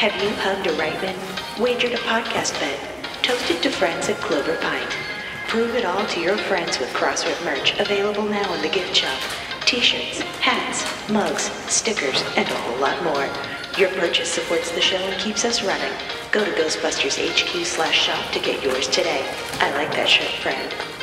Have you hugged a Reitman? Wagered a podcast bet? Toasted to friends at Clover Pint? Prove it all to your friends with Crossrip merch available now in the gift shop. T-shirts, hats, mugs, stickers, and a whole lot more. Your purchase supports the show and keeps us running. Go to Ghostbusters HQ slash shop to get yours today. I like that shirt, friend.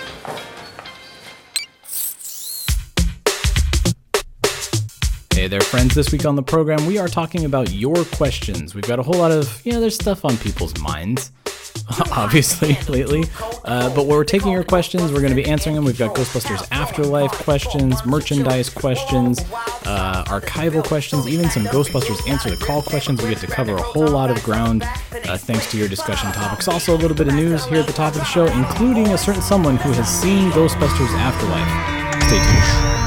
Hey there, friends. This week on the program, we are talking about your questions. We've got a whole lot of, you know, there's stuff on people's minds, obviously, lately. Uh, but we're taking your questions, we're going to be answering them. We've got Ghostbusters Afterlife questions, merchandise questions, uh, archival questions, even some Ghostbusters Answer the Call questions. We get to cover a whole lot of ground uh, thanks to your discussion topics. Also, a little bit of news here at the top of the show, including a certain someone who has seen Ghostbusters Afterlife. Stay tuned.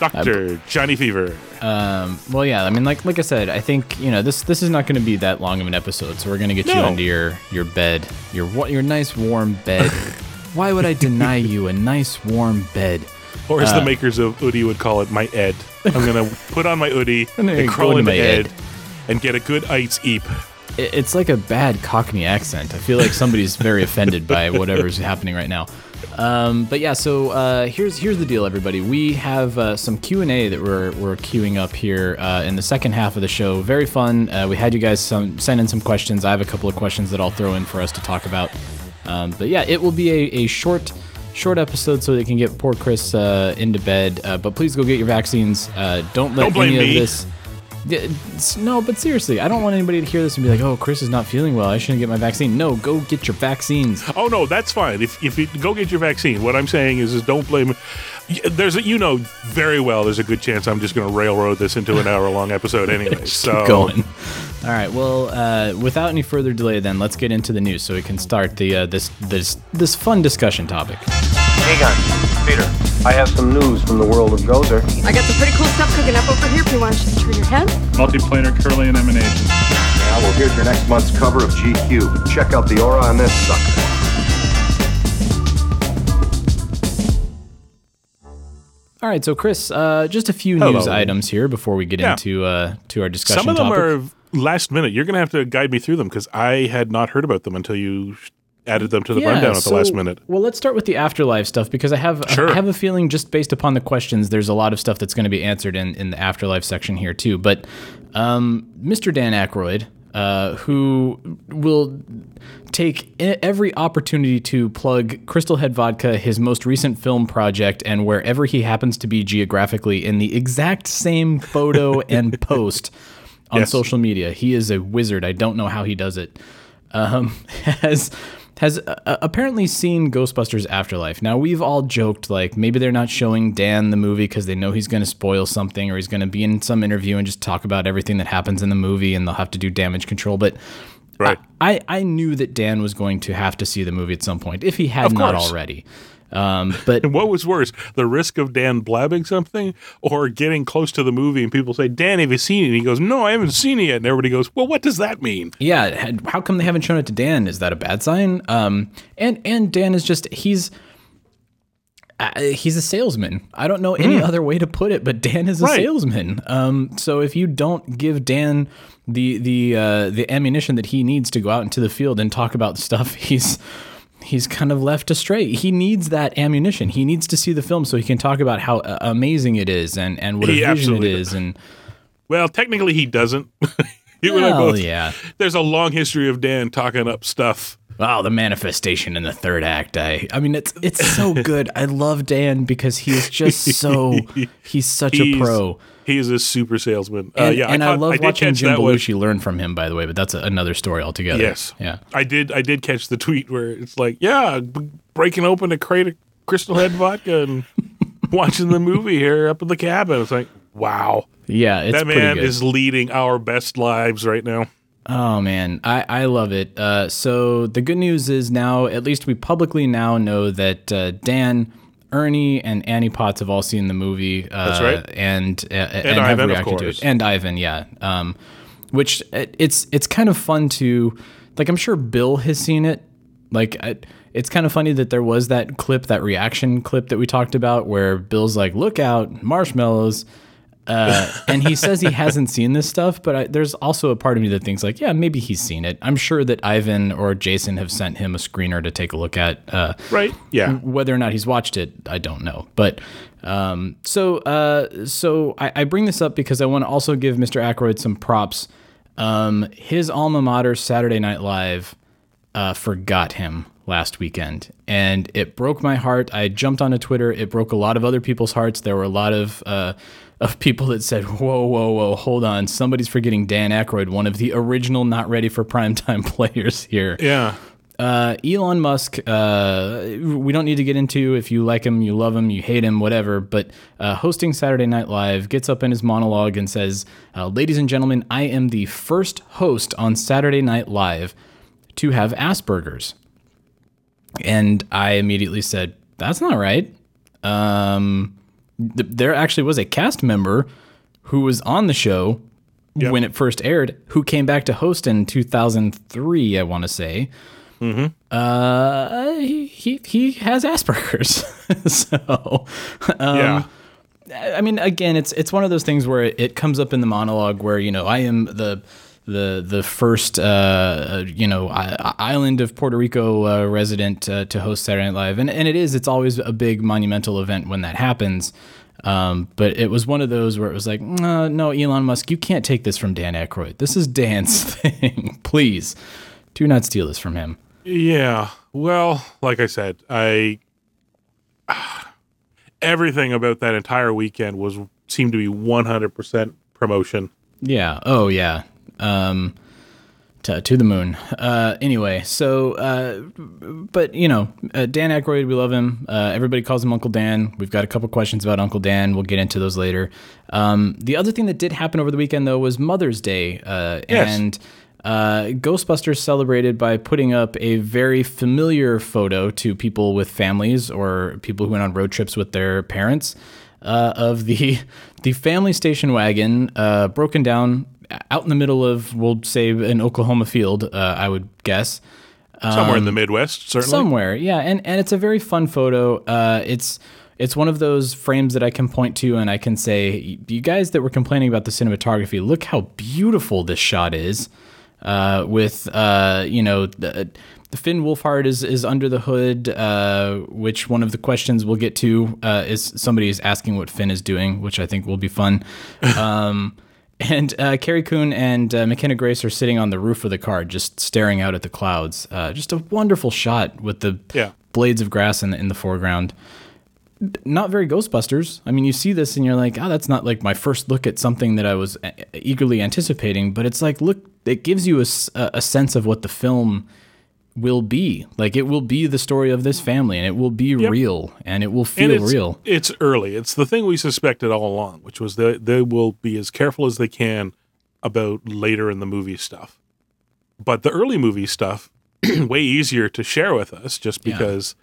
Doctor Johnny Fever. Um, well, yeah. I mean, like like I said, I think you know this this is not going to be that long of an episode, so we're going to get you into your your bed, your your nice warm bed. Why would I deny you a nice warm bed? Or Uh, as the makers of Udi would call it, my Ed. I'm gonna put on my Udi And and crawl into my Ed, Ed. and get a good ice eep. It- It's like a bad Cockney accent. I feel like somebody's very offended by whatever's happening right now. Um, but yeah, so uh, here's here's the deal, everybody. We have uh, some Q and A that we're we're queuing up here uh, in the second half of the show. Very fun. Uh, we had you guys some send in some questions. I have a couple of questions that I'll throw in for us to talk about. Um, but yeah, it will be a, a short short episode so they can get poor Chris uh, into bed. Uh, but please go get your vaccines. Uh, don't let Don't any me. of this. No, but seriously, I don't want anybody to hear this and be like, "Oh, Chris is not feeling well. I shouldn't get my vaccine." No, go get your vaccines. Oh no, that's fine. If if you go get your vaccine, what I'm saying is is don't blame. There's a, you know very well there's a good chance I'm just going to railroad this into an hour long episode anyway. so Keep going. All right. Well, uh, without any further delay, then let's get into the news so we can start the uh, this this this fun discussion topic. Egon, Peter, I have some news from the world of Gozer. I got some pretty cool stuff cooking up over here if you want to turn your head. multiplanar Kirlian emanation. Now, well, here's your next month's cover of GQ. Check out the aura on this sucker. All right. So, Chris, uh, just a few Hello. news items here before we get Yeah. into uh, to our discussion. some of them topic. are last minute. You're going to have to guide me through them because I had not heard about them until you added them to the rundown at the last minute. Well, let's start with the afterlife stuff because I have Sure. I have a feeling just based upon the questions, there's a lot of stuff that's going to be answered in, in the afterlife section here too. But um, Mr. Dan Aykroyd, uh, who will take every opportunity to plug Crystal Head Vodka, his most recent film project, and wherever he happens to be geographically in the exact same photo and post on Yes. social media. He is a wizard. I don't know how he does it um, has has uh, apparently seen Ghostbusters Afterlife. Now we've all joked like maybe they're not showing Dan the movie because they know he's going to spoil something or he's going to be in some interview and just talk about everything that happens in the movie and they'll have to do damage control. But Right. I I knew that Dan was going to have to see the movie at some point if he had not already. Um, but And what was worse, the risk of Dan blabbing something or getting close to the movie and people say, Dan, have you seen it? And he goes, No, I haven't seen it yet. And everybody goes, Well, what does that mean? Yeah, how come they haven't shown it to Dan? Is that a bad sign? Um, and and Dan is just he's uh, he's a salesman. I don't know any other way to put it, but Dan is a Right. salesman. Um, so if you don't give Dan the the uh, the ammunition that he needs to go out into the field and talk about stuff, he's he's kind of left astray. He needs that ammunition. He needs to see the film so he can talk about how uh, amazing it is and and what a He vision it absolutely and. Well, technically, he doesn't. you and I both. yeah. There's a long history of Dan talking up stuff. Oh, the manifestation in the third act. I, I mean, it's it's so good. I love Dan because he's just so he's such He's, a pro. He's a super salesman. And, uh, yeah, and I, caught- love did watching Jim one. Belushi learn from him. By the way, but that's a, another story altogether. Yes. Yeah. I did. I did catch the tweet where it's like, yeah, b- breaking open a crate of Crystal Head vodka and watching the movie here up in the cabin. It's like, Wow. Yeah, it's that man is leading our best lives right now. Oh man, I, I love it. Uh, so the good news is now, at least we publicly now know that uh, Dan, Ernie, and Annie Potts have all seen the movie. Uh, That's right. and uh, and, Ivan, have of reacted to it. And Ivan, yeah. Um, which uh, it's it's kind of fun to like. I'm sure Bill has seen it. Like I, it's kind of funny that there was that clip, that reaction clip that we talked about, where Bill's like, "Look out, marshmallows." Uh, and he says he hasn't seen this stuff, but I, there's also a part of me that thinks like, yeah, maybe he's seen it. I'm sure that Ivan or Jason have sent him a screener to take a look at. Uh, Right? Yeah. whether or not he's watched it, I don't know. But um, so uh, so I, I bring this up because I want to also give Mr. Aykroyd some props. Um, his alma mater, Saturday Night Live, uh, forgot him last weekend, and it broke my heart. I jumped onto Twitter. It broke a lot of other people's hearts. There were a lot of uh, of people that said, "Whoa, whoa, whoa, hold on! Somebody's forgetting Dan Aykroyd, one of the original not ready for primetime players here." Yeah. Uh, Elon Musk, uh, we don't need to get into if you like him, you love him, you hate him, whatever, but uh, hosting Saturday Night Live gets up in his monologue and says, uh, Ladies and gentlemen, I am the first host on Saturday Night Live to have Asperger's. And I immediately said, That's not right. Um, th- there actually was a cast member who was on the show Yep. when it first aired who came back to host in 2003, I want to say. Uh, he, he he has Asperger's, so yeah. I mean, again, it's it's one of those things where it, it comes up in the monologue where you know I am the the the first uh, you know island of Puerto Rico uh, resident uh, to host Saturday Night Live, and and it is it's always a big monumental event when that happens. Um, but it was one of those where it was like, no, no, Elon Musk, you can't take this from Dan Aykroyd. This is Dan's thing. Please, do not steal this from him. Yeah. Well, like I said, I everything about that entire weekend was seemed to be 100% promotion. Yeah. Oh, yeah. Um, to, to the moon. Uh, anyway, so, uh, but you know, uh, Dan Aykroyd, we love him. Uh, everybody calls him Uncle Dan. We've got a couple questions about Uncle Dan. We'll get into those later. Um, the other thing that did happen over the weekend, though, was Mother's Day. Uh, Yes. and uh, Ghostbusters celebrated by putting up a very familiar photo to people with families or people who went on road trips with their parents uh, of the the family station wagon uh, broken down out in the middle of we'll say an Oklahoma field. Uh, I would guess Somewhere in the Midwest, certainly. somewhere yeah and and it's a very fun photo uh it's it's one of those frames that I can point to and I can say, you guys that were complaining about the cinematography, look how beautiful this shot is. Uh, with uh, you know, the, the Finn Wolfhard is is under the hood. Uh, which one of the questions we'll get to uh, is somebody is asking what Finn is doing, which I think will be fun. Um, and uh, Carrie Coon and uh, McKenna Grace are sitting on the roof of the car, just staring out at the clouds. Uh, just a wonderful shot with the Yeah. blades of grass in the, in the foreground. Not very Ghostbusters. I mean, you see this and you're like, oh, that's not like my first look at something that I was uh, eagerly anticipating. But it's like, look, it gives you a sense of what the film will be. Like, it will be the story of this family and it will be real and it will feel it's, real. It's early. It's the thing we suspected all along, which was that they will be as careful as they can about later in the movie stuff. But the early movie stuff, way easier to share with us, just Yeah. because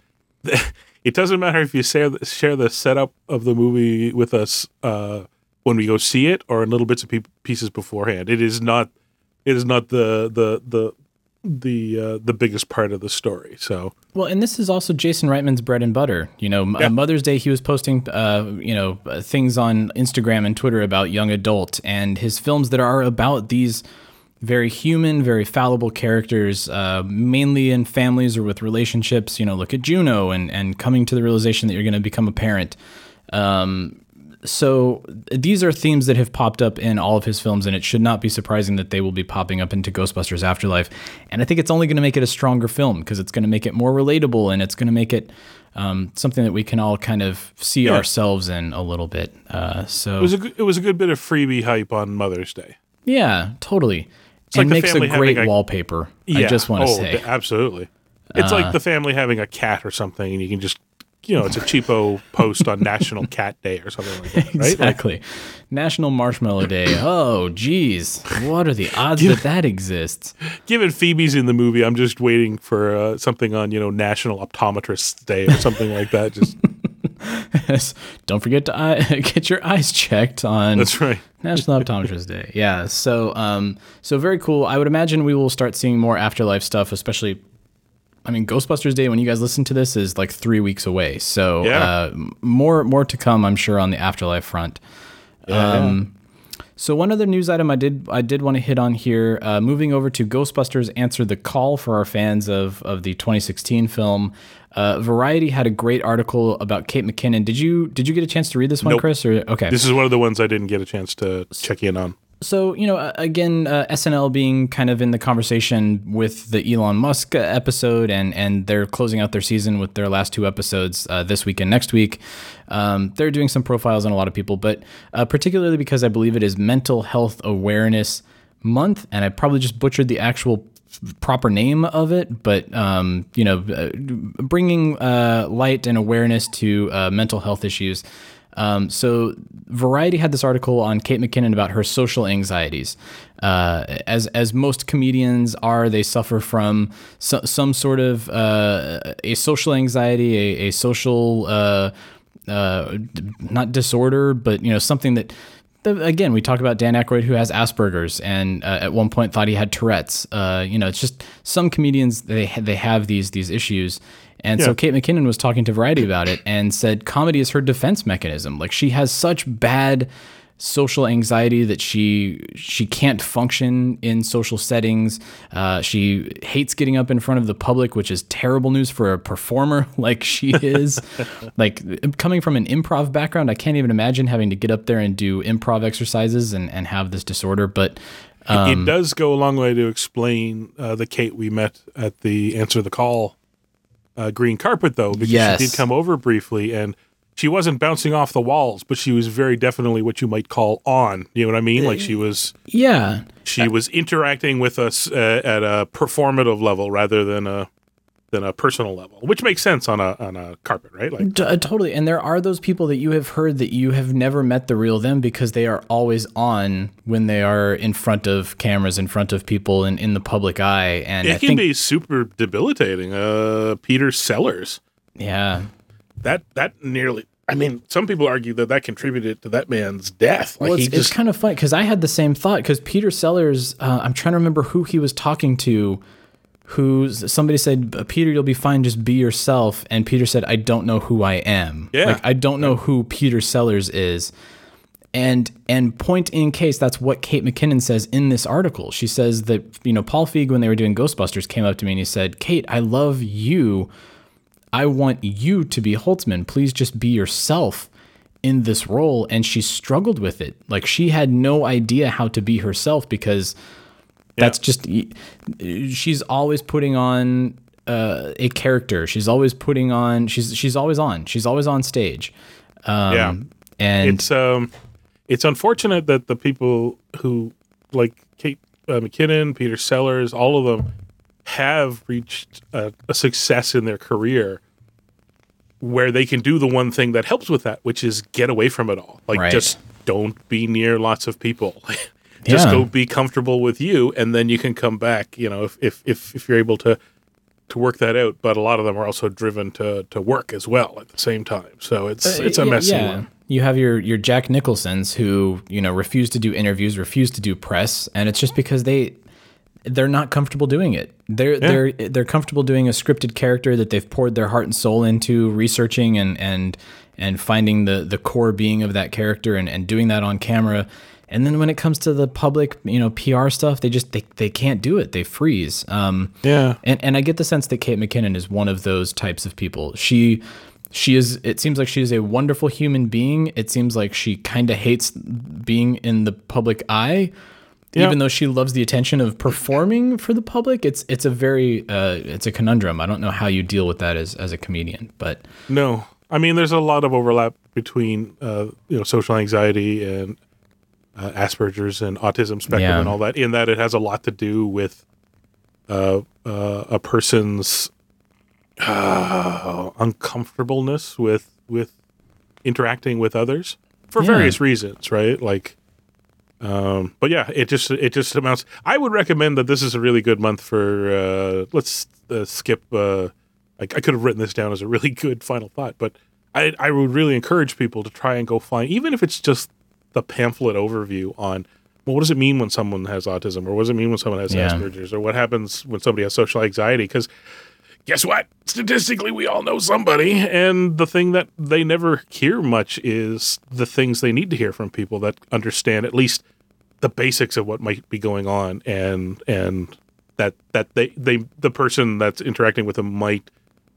it doesn't matter if you share the, share the setup of the movie with us uh, when we go see it, or in little bits of pe- pieces beforehand. It is not. It is not the the the the uh, the biggest part of the story. So Well, and this is also Jason Reitman's bread and butter. You know, Yeah. Mother's Day, he was posting, uh, you know, uh, things on Instagram and Twitter about young adult and his films that are about these very human, very fallible characters, uh, mainly in families or with relationships. You know, look at Juno and and coming to the realization that you're going to become a parent. Um, so these are themes that have popped up in all of his films, and it should not be surprising that they will be popping up into Ghostbusters Afterlife. And I think it's only going to make it a stronger film because it's going to make it more relatable, and it's going to make it um, something that we can all kind of see Yeah. ourselves in a little bit. Uh, so it was a good- it was a good bit of freebie hype on Mother's Day. yeah, totally. like and the makes a great a- wallpaper. I just want to oh, say. Uh, absolutely. It's like the family having a cat or something, and you can just you know it's a cheapo post on National Cat Day or something like that, right? Like, Exactly. National Marshmallow Day. Oh, geez. What are the odds that that exists? given Phoebe's in the movie, I'm just waiting for uh, something on you know National Optometrist Day or something like that. Just Yes. Don't forget to eye, get your eyes checked on that's right. National Optometrist Day. Yeah. So, um, so very cool. I would imagine we will start seeing more afterlife stuff, especially. I mean, Ghostbusters Day. When you guys listen to this, is like three weeks away. So, Yeah. uh, more more to come, I'm sure, on the afterlife front. Um, so one other news item I did I did want to hit on here. Uh, moving over to Ghostbusters Answer the Call for our fans of of the 2016 film. Uh, Variety had a great article about Kate McKinnon. Did you did you get a chance to read this one, Nope. Chris? Or okay, This is one of the ones I didn't get a chance to check in on. So you know, again, uh, SNL being kind of in the conversation with the Elon Musk uh, episode, and and they're closing out their season with their last two episodes uh, this week and next week. Um, they're doing some profiles on a lot of people, but uh, particularly because I believe it is Mental Health Awareness Month, and I probably just butchered the actual proper name of it, but um, you know, uh, bringing uh, light and awareness to uh, mental health issues. Um, so Variety had this article on Kate McKinnon about her social anxieties. Uh, as as most comedians are, they suffer from so, some sort of uh, a social anxiety, a, a social uh, uh, not disorder, but you know something that. Again, we talk about Dan Aykroyd who has Asperger's, and uh, at one point thought he had Tourette's. Uh, you know, it's just some comedians they ha- they have these these issues, and so Kate McKinnon was talking to Variety about it and said comedy is her defense mechanism. Like she has such bad social anxiety that she she can't function in social settings. Uh, she hates getting up in front of the public, which is terrible news for a performer like she is. like coming from an improv background, I can't even imagine having to get up there and do improv exercises and, and have this disorder. But it does go a long way to explain uh, the Kate we met at the Answer the Call uh, green carpet, though, because Yes. she did come over briefly and she wasn't bouncing off the walls, but she was very definitely what you might call on. You know what I mean? Like she was yeah, she was interacting with us uh, at a performative level rather than a than a personal level, which makes sense on a on a carpet, right? Like T- uh, totally. And there are those people that you have heard that you have never met the real them because they are always on when they are in front of cameras, in front of people, and in the public eye. And it I can think, be super debilitating. Uh, Peter Sellers, yeah, that that nearly. I mean, some people argue that that contributed to that man's death. Like well, it's, just it's kind of funny because I had the same thought because Peter Sellers, uh, I'm trying to remember who he was talking to. Who's somebody said, Peter, you'll be fine, just be yourself. And Peter said, I don't know who I am. Yeah. Like, I don't know who Peter Sellers is. And and point in case that's what Kate McKinnon says in this article. She says that you know Paul Feig when they were doing Ghostbusters came up to me and he said, "Kate, I love you. I want you to be Holtzmann. Please just be yourself in this role." And she struggled with it. Like she had no idea how to be herself because that's just she's always putting on uh, a character. She's always putting on. She's she's always on. She's always on stage. Um, Yeah. and it's um it's unfortunate that the people who like Kate uh, McKinnon, Peter Sellers, all of them have reached a, a success in their career where they can do the one thing that helps with that, which is get away from it all. Like Right. just don't be near lots of people. just Yeah. go be comfortable with you and then you can come back, you know, if if if, if you're able to to work that out, but a lot of them are also driven to to work as well at the same time. So it's it's a Uh, Yeah, messy yeah. one. You have your your Jack Nicholsons who you know refuse to do interviews, refuse to do press, and it's just because they they're not comfortable doing it. They're they're they're comfortable doing a scripted character that they've poured their heart and soul into researching and and and finding the the core being of that character and and doing that on camera. And then when it comes to the public, you know, PR stuff, they just they, they can't do it. They freeze. Um, Yeah. and and I get the sense that Kate McKinnon is one of those types of people. She she is it seems like she is a wonderful human being. It seems like she kind of hates being in the public eye. Even though she loves the attention of performing for the public, it's it's a very uh, it's a conundrum. I don't know how you deal with that as as a comedian, but No, I mean there's a lot of overlap between uh, you know social anxiety and uh, Asperger's and autism spectrum Yeah. and all that. In that it has a lot to do with uh, uh, a person's uh, uncomfortableness with with interacting with others for Yeah. various reasons, right? Like, um, but yeah, it just it just amounts. I would recommend that this is a really good month for. Uh, let's uh, skip. Uh, I, I could have written this down as a really good final thought, but I I would really encourage people to try and go find, even if it's just the pamphlet overview on. Well, what does it mean when someone has autism, or what does it mean when someone has Yeah. Asperger's, or what happens when somebody has social anxiety? Because guess what? Statistically, we all know somebody. And the thing that they never hear much is the things they need to hear from people that understand at least the basics of what might be going on and and that that they, they the person that's interacting with them might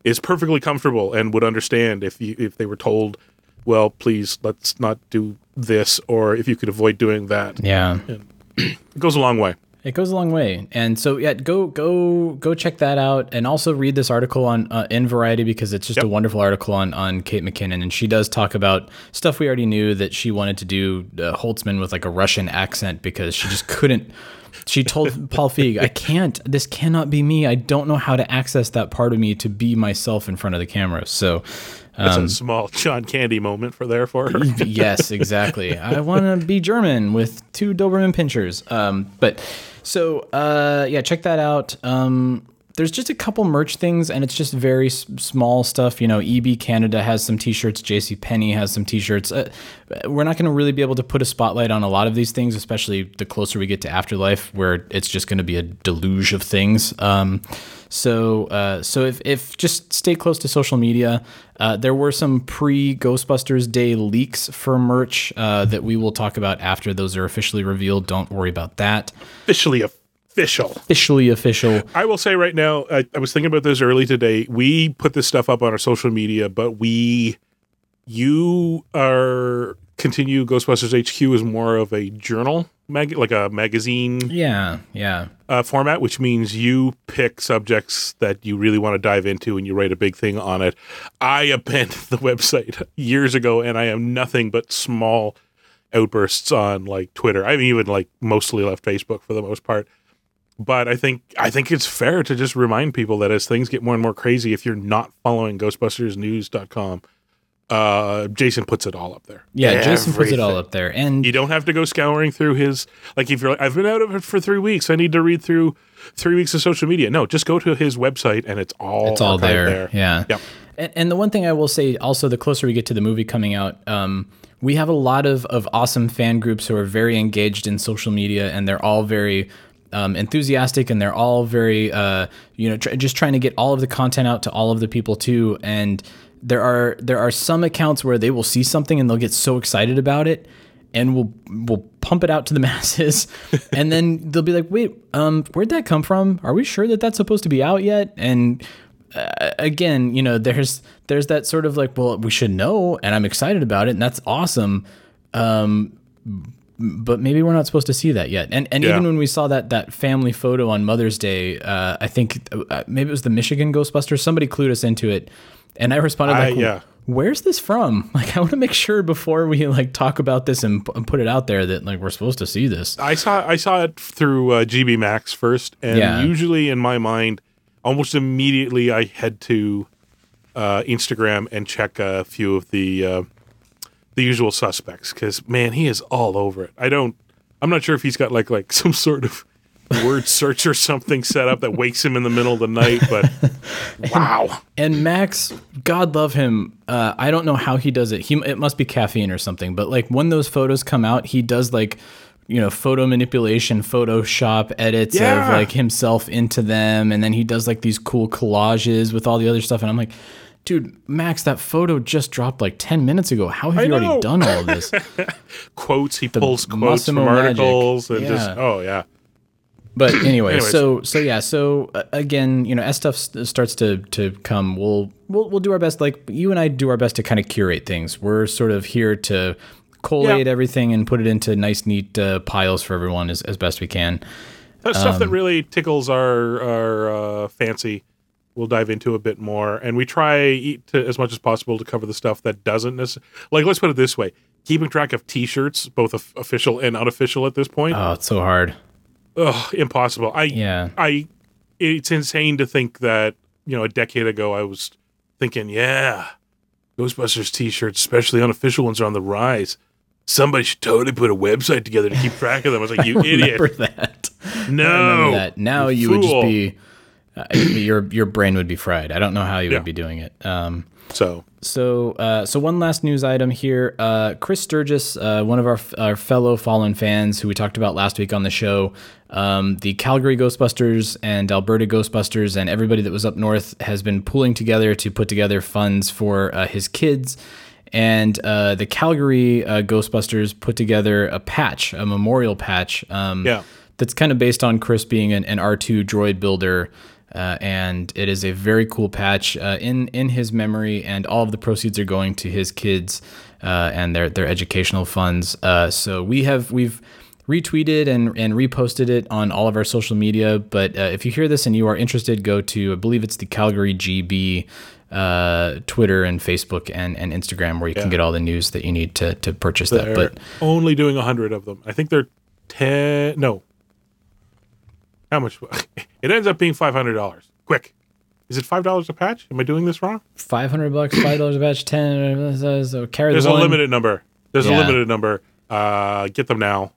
is perfectly comfortable and would understand if you if they were told well please let's not do this or if you could avoid doing that Yeah. it goes a long way It goes a long way, and so yeah, go go go check that out, and also read this article on uh, in Variety because it's just Yep. a wonderful article on on Kate McKinnon, and she does talk about stuff we already knew that she wanted to do uh, Holtzmann with like a Russian accent because she just couldn't. She told Paul Feig, "I can't. This cannot be me. I don't know how to access that part of me to be myself in front of the camera." So. That's Um, a small John Candy moment for there for her yes, exactly. I want to be German with two Doberman pinschers. Um, but so uh, yeah, check that out. Um, there's just a couple merch things, and it's just very s- small stuff. You know, EB Canada has some T-shirts. JC Penney has some T-shirts. Uh, we're not going to really be able to put a spotlight on a lot of these things, especially the closer we get to Afterlife, where it's just going to be a deluge of things. Um, so, uh, so if, if just stay close to social media, uh, there were some pre Ghostbusters Day leaks for merch uh, that we will talk about after those are officially revealed. Don't worry about that. officially official Officially official. I will say right now, I, I was thinking about this early today. We put this stuff up on our social media, but we, you are continue Ghostbusters HQ is more of a journal, mag, like a magazine Yeah, yeah. uh, format, which means you pick subjects that you really want to dive into and you write a big thing on it. I abandoned the website years ago, and I am nothing but small outbursts on like Twitter. I've even like mostly left Facebook for the most part. But I think I think it's fair to just remind people that as things get more and more crazy, if you're not following GhostbustersNews.com, uh, Jason puts it all up there. Yeah, Jason puts it all up there. And You don't have to go scouring through his like if you're like I've been out of it for three weeks. I need to read through three weeks of social media. No, just go to his website and it's all it's all archived there. Yeah. Yep. And, and the one thing I will say also, the closer we get to the movie coming out, um, we have a lot of, of awesome fan groups who are very engaged in social media and they're all very um, enthusiastic and they're all very, uh, you know, tr- just trying to get all of the content out to all of the people too. And there are there are some accounts where they will see something and they'll get so excited about it and we'll we'll pump it out to the masses. And then they'll be like wait um where'd that come from? Are we sure that that's supposed to be out yet? And uh, again you know there's there's that sort of like well we should know and i'm excited about it and that's awesome. Um but maybe we're not supposed to see that yet and and Yeah. even when we saw that that family photo on mother's day uh i think uh, maybe it was the michigan ghostbusters somebody clued us into it and i responded I- like yeah. where's this from? Like, I want to make sure before we like talk about this and, p- and put it out there that like we're supposed to see this. I saw I saw it through uh, GB Max first, and Yeah. usually in my mind, almost immediately I head to uh, Instagram and check a few of the uh, the usual suspects because man, he is all over it. I don't. I'm not sure if he's got like like some sort of word search or something set up that wakes him in the middle of the night, but wow. And Max, God love him. Uh, I don't know how he does it. He it must be caffeine or something. But like when those photos come out, he does like you know photo manipulation, Photoshop edits of like himself into them, and then he does like these cool collages with all the other stuff. And I'm like. Dude, Max, that photo just dropped like 10 minutes ago. How have I you know. already done all of this? Quotes. He pulls quotes from magic. articles and just oh yeah. But anyway, Anyways. so so yeah, so uh, again, you know, as stuff s- starts to to come, we'll we'll we'll do our best. Like you and I do our best to kind of curate things. We're sort of here to collate Yeah. everything and put it into nice, neat uh, piles for everyone as, as best we can. That stuff Um, that really tickles our our uh, fancy, we'll dive into a bit more, and we try eat to, as much as possible to cover the stuff that doesn't necessarily. Like, let's put it this way: keeping track of T-shirts, both of- official and unofficial, at this point, Oh, it's so hard. ugh, impossible. I Yeah. I, it's insane to think that you know, a decade ago, I was thinking, yeah, Ghostbusters T-shirts, especially unofficial ones, are on the rise. Somebody should totally put a website together to keep track of them. I was like, you idiot! That? No, that. Now you, would just be uh, your your brain would be fried. I don't know how you Yeah. would be doing it. Um, So So, uh, so one last news item here. Uh, Chris Sturgis, uh, one of our, our fellow Fallen fans who we talked about last week on the show, um, the Calgary Ghostbusters and Alberta Ghostbusters and everybody that was up north has been pooling together to put together funds for uh, his kids. And uh, the Calgary uh, Ghostbusters put together a patch, a memorial patch. Um, Yeah. That's kind of based on Chris being an, an R2 droid builder. Uh, and it is a very cool patch uh, in in his memory, and all of the proceeds are going to his kids uh, and their their educational funds. Uh, so we have we've retweeted and and reposted it on all of our social media. But uh, if you hear this and you are interested, go to I believe it's the Calgary GB uh, Twitter and Facebook and and Instagram where you can get all the news that you need to to purchase that. they're But only doing a hundred of them. I think they're ten. No, how much? It ends up being five hundred dollars. Quick, is it five dollars a patch? Am I doing this wrong? five hundred bucks, five dollars a patch, ten. So carry There's the a one. limited number. There's Yeah. a limited number. Uh, get them now.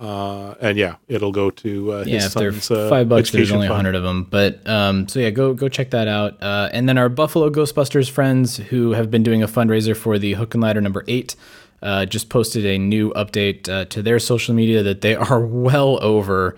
Uh, and yeah, it'll go to uh, his yeah, if they're uh, five bucks, there's only a hundred of them. But um, so yeah, go go check that out. Uh, and then our Buffalo Ghostbusters friends who have been doing a fundraiser for the Hook and Ladder number eight. Uh, just posted a new update uh, to their social media that they are well over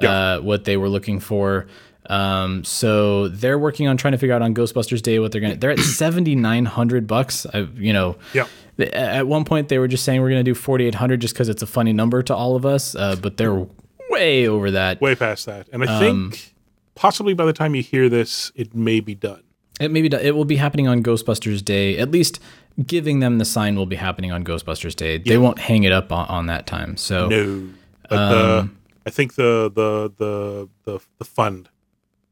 uh, what they were looking for. Um, so they're working on trying to figure out on Ghostbusters Day what they're gonna. They're at seventy nine hundred bucks. I, you know, Yeah. At one point, they were just saying we're gonna do forty eight hundred just because it's a funny number to all of us. Uh, but they're way over that. Way past that, and I Um, think possibly by the time you hear this, it may be done. It maybe do- it will be happening on Ghostbusters Day. At least giving them the sign will be happening on Ghostbusters Day. They won't hang it up on, on that time. So No, but Um, the I think the the the the the fund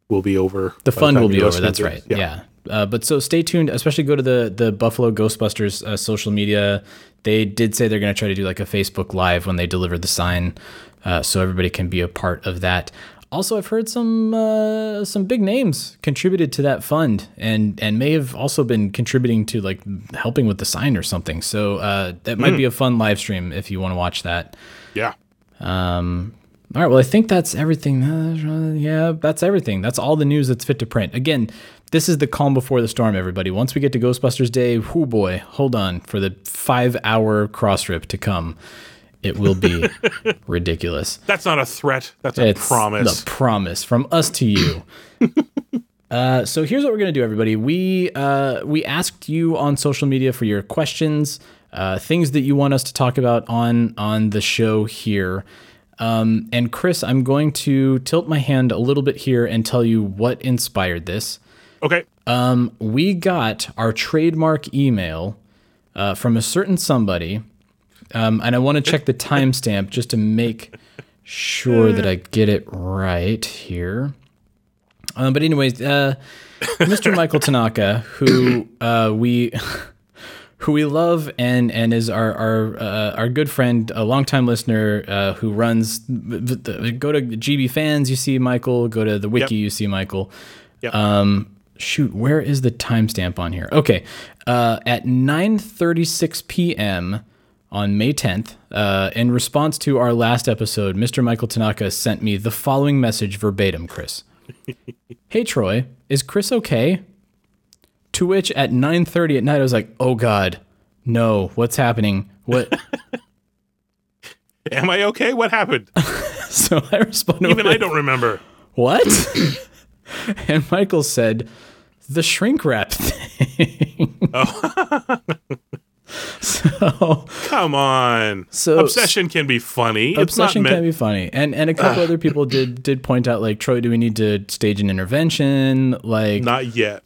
will be over. the fund time will be over. That's to right. this. Yeah. Uh, but so stay tuned. Especially go to the the Buffalo Ghostbusters uh, social media. They did say they're going to try to do like a Facebook Live when they deliver the sign, uh, so everybody can be a part of that. Also, I've heard some uh, some big names contributed to that fund, and and may have also been contributing to like helping with the sign or something. So uh, that might be a fun live stream if you want to watch that. yeah. Um, all right. Well, I think that's everything. Uh, yeah, that's everything. That's all the news that's fit to print. Again, this is the calm before the storm, everybody. Once we get to Ghostbusters Day, whoo boy, hold on for the five hour cross rip to come. It will be ridiculous. That's not a threat. That's a It's promise. The promise from us to you. uh, so here's what we're gonna do, everybody. We uh, we asked you on social media for your questions, uh, things that you want us to talk about on on the show here. Um, and Chris, I'm going to tilt my hand a little bit here and tell you what inspired this. okay. Um, we got our trademark email uh, from a certain somebody, um, and I want to check the timestamp just to make sure that I get it right here. Um, but anyways, uh, Mr. Michael Tanaka, who uh, we who we love and and is our our uh, our good friend, a longtime listener uh, who runs. Go to GB fans, you see Michael. Go to the wiki, Yep. you see Michael. Yep. Um, shoot, where is the timestamp on here? Okay, uh, at 9:36 p.m. on May 10th, uh, in response to our last episode, Mr. Michael Tanaka sent me the following message verbatim, Chris. hey Troy, is Chris okay? To which at 9:30 at night I was like, "Oh god. No, what's happening? What?" Am I okay? What happened? so I responded Even I don't remember. What? and Michael said, "The shrink wrap thing." Oh. so Come on. So- obsession can be funny. It's not obsession meant. can be funny, and and a couple other people did did point out like, Troy, do we need to stage an intervention? Like, not yet.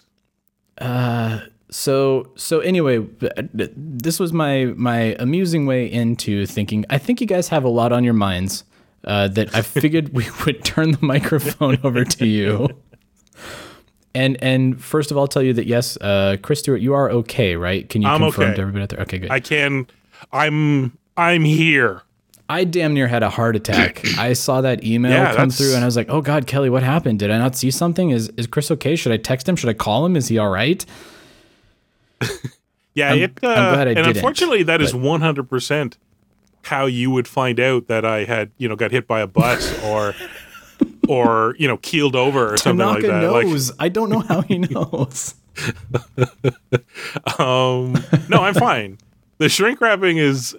So so anyway this was my my amusing way into thinking i think you guys have a lot on your minds uh, that i figured we would turn the microphone over to you and and first of all tell you that yes uh, chris stewart you are okay right can you I'm confirm okay. to everybody out there okay good I can. I'm. I'm here. I damn near had a heart attack. I saw that email Yeah, come that's- through and I was like, "Oh god, Kelly, what happened? Did I not see something? Is is Chris okay? Should I text him? Should I call him? Is he all right?" Yeah, I'm- it. Uh, I'm glad I and didn't, unfortunately, that is but- one hundred percent how you would find out that I had, you know, got hit by a bus or, or you know, keeled over or something like Tanaka that. Like. I don't know how he knows. um, no, I'm fine. The shrink wrapping is.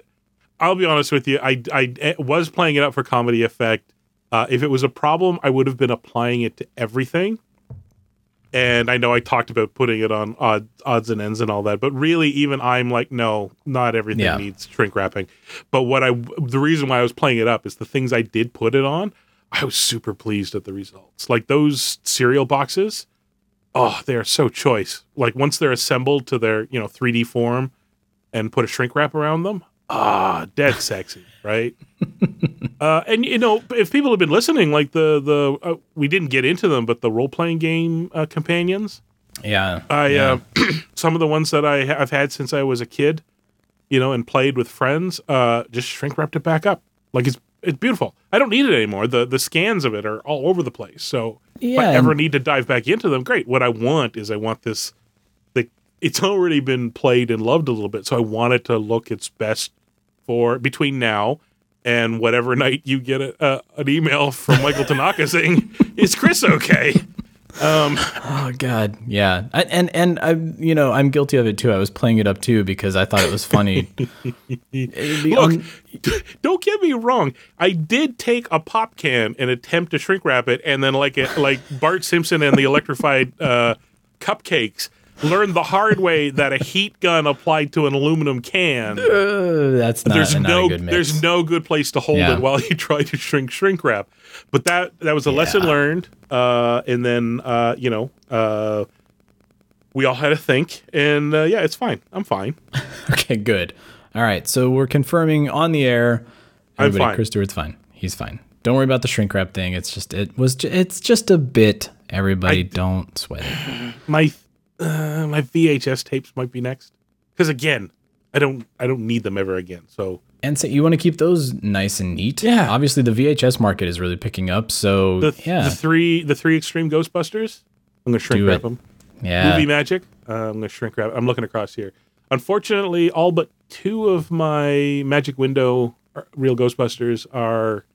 I'll be honest with you. I I eh, was playing it up for comedy effect. Uh, if it was a problem, I would have been applying it to everything. And I know I talked about putting it on odd, odds and ends and all that, but really, even I'm like, no, not everything Yeah. needs shrink wrapping. But what I, the reason why I was playing it up is the things I did put it on. I was super pleased at the results. Like those cereal boxes, oh, they are so choice. Like once they're assembled to their you know 3D form, and put a shrink wrap around them, ah, dead sexy, right? uh, and you know, if people have been listening, like the the uh, we didn't get into them, but the role playing game uh, companions, Yeah. I yeah. uh, some of the ones that I have had since I was a kid, you know, and played with friends, uh, just shrink wrapped it back up. Like it's it's beautiful. I don't need it anymore. The the scans of it are all over the place. So if I ever need to dive back into them, great. What I want is I want this. The it's already been played and loved a little bit, so I want it to look its best for between now and whatever night you get a, a, an email from Michael Tanaka saying, "Is Chris okay?" Oh God, yeah, I, and and I, you know, I'm guilty of it too. I was playing it up too because I thought it was funny. Look, un- don't get me wrong. I did take a pop can and attempt to shrink wrap it, and then like it, like Bart Simpson and the electrified uh, cupcakes, learned the hard way that a heat gun applied to an aluminum can. uh, that's not, there's not no a good mix. there's no good place to hold Yeah. it while you try to shrink shrink wrap. But that that was a lesson learned. Uh, and then uh, you know uh, we all had to think, and uh, yeah, it's fine. I'm fine. Okay, good. All right, so we're confirming on the air. I'm Everybody, fine. Chris Stewart's fine. He's fine. Don't worry about the shrink wrap thing. It's just it was it's just a bit. Everybody, don't sweat it. my uh, my VHS tapes might be next because again, I don't I don't need them ever again. So And so you want to keep those nice and neat. Yeah. Obviously, the VHS market is really picking up. So the yeah, the three the three extreme Ghostbusters, I'm gonna shrink Do wrap it. them. yeah. Movie Magic, uh, I'm gonna shrink wrap. I'm looking across here. Unfortunately, all but two of my Magic Window uh, real Ghostbusters are.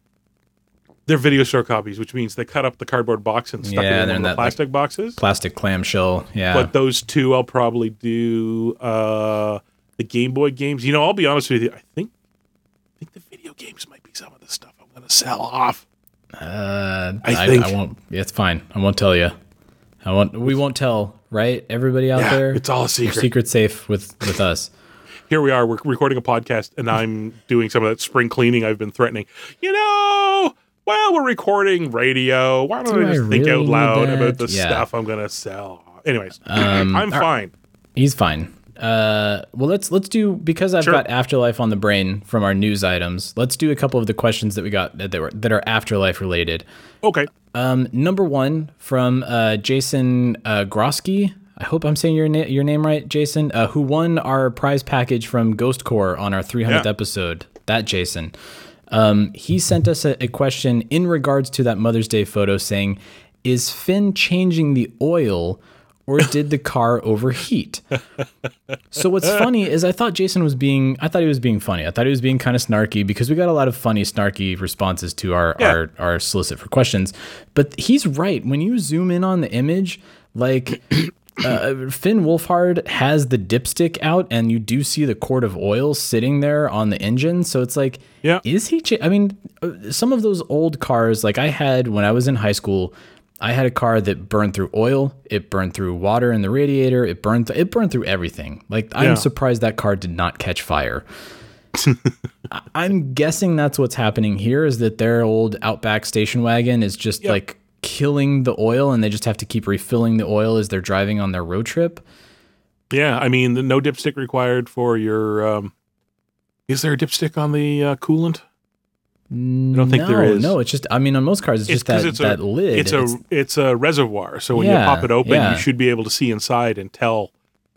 They're video store copies, which means they cut up the cardboard box and stuck Yeah, it in in one that, of the like, plastic boxes. Plastic clamshell. Yeah. But those two, I'll probably do uh, the Game Boy games. You know, I'll be honest with you. I think, I think the video games might be some of the stuff I'm going to sell off. Uh, I I, think- I won't. Yeah, It's fine. I won't tell you. I won't. We won't tell. Right? Everybody out Yeah, there. it's all a secret. Secret safe with with us. Here we are. We're recording a podcast, and I'm doing some of that spring cleaning I've been threatening. You know, while we're recording radio, why don't Do I just I think really out loud about the? Yeah. stuff I'm going to sell? Anyways, Um, I'm fine. He's fine. Uh, well, let's let's do because I've Sure. got afterlife on the brain from our news items. Let's do a couple of the questions that we got that were that are afterlife related. Okay. Um, number one from uh, Jason uh, Grosky. I hope I'm saying your na- your name right, Jason. Uh, who won our prize package from Ghost Corps on our 300th Yeah. episode? That Jason. Um, he sent us a, a question in regards to that Mother's Day photo, saying, "Is Finn changing the oil?" Or did the car overheat? So what's funny is I thought Jason was being I thought he was being funny. I thought he was being kind of snarky because we got a lot of funny snarky responses to our Yeah. our our solicit for questions. But he's right. When you zoom in on the image, like uh, Finn Wolfhard has the dipstick out, and you do see the quart of oil sitting there on the engine. So it's like, Yeah. is he? I mean, uh, some of those old cars, like I had when I was in high school, I had a car that burned through oil, it burned through water in the radiator, it burned th- it burned through everything. Like I'm Yeah. surprised that car did not catch fire. I'm guessing that's what's happening here is that their old Outback station wagon is just like killing the oil and they just have to keep refilling the oil as they're driving on their road trip. Yeah, I mean, no dipstick required for your. Um, is there a dipstick on the uh, coolant? I don't think no, there is. No, it's just I mean on most cars it's, just that, it's that a, lid. It's a it's a reservoir, so when Yeah, you pop it open, yeah. you should be able to see inside and tell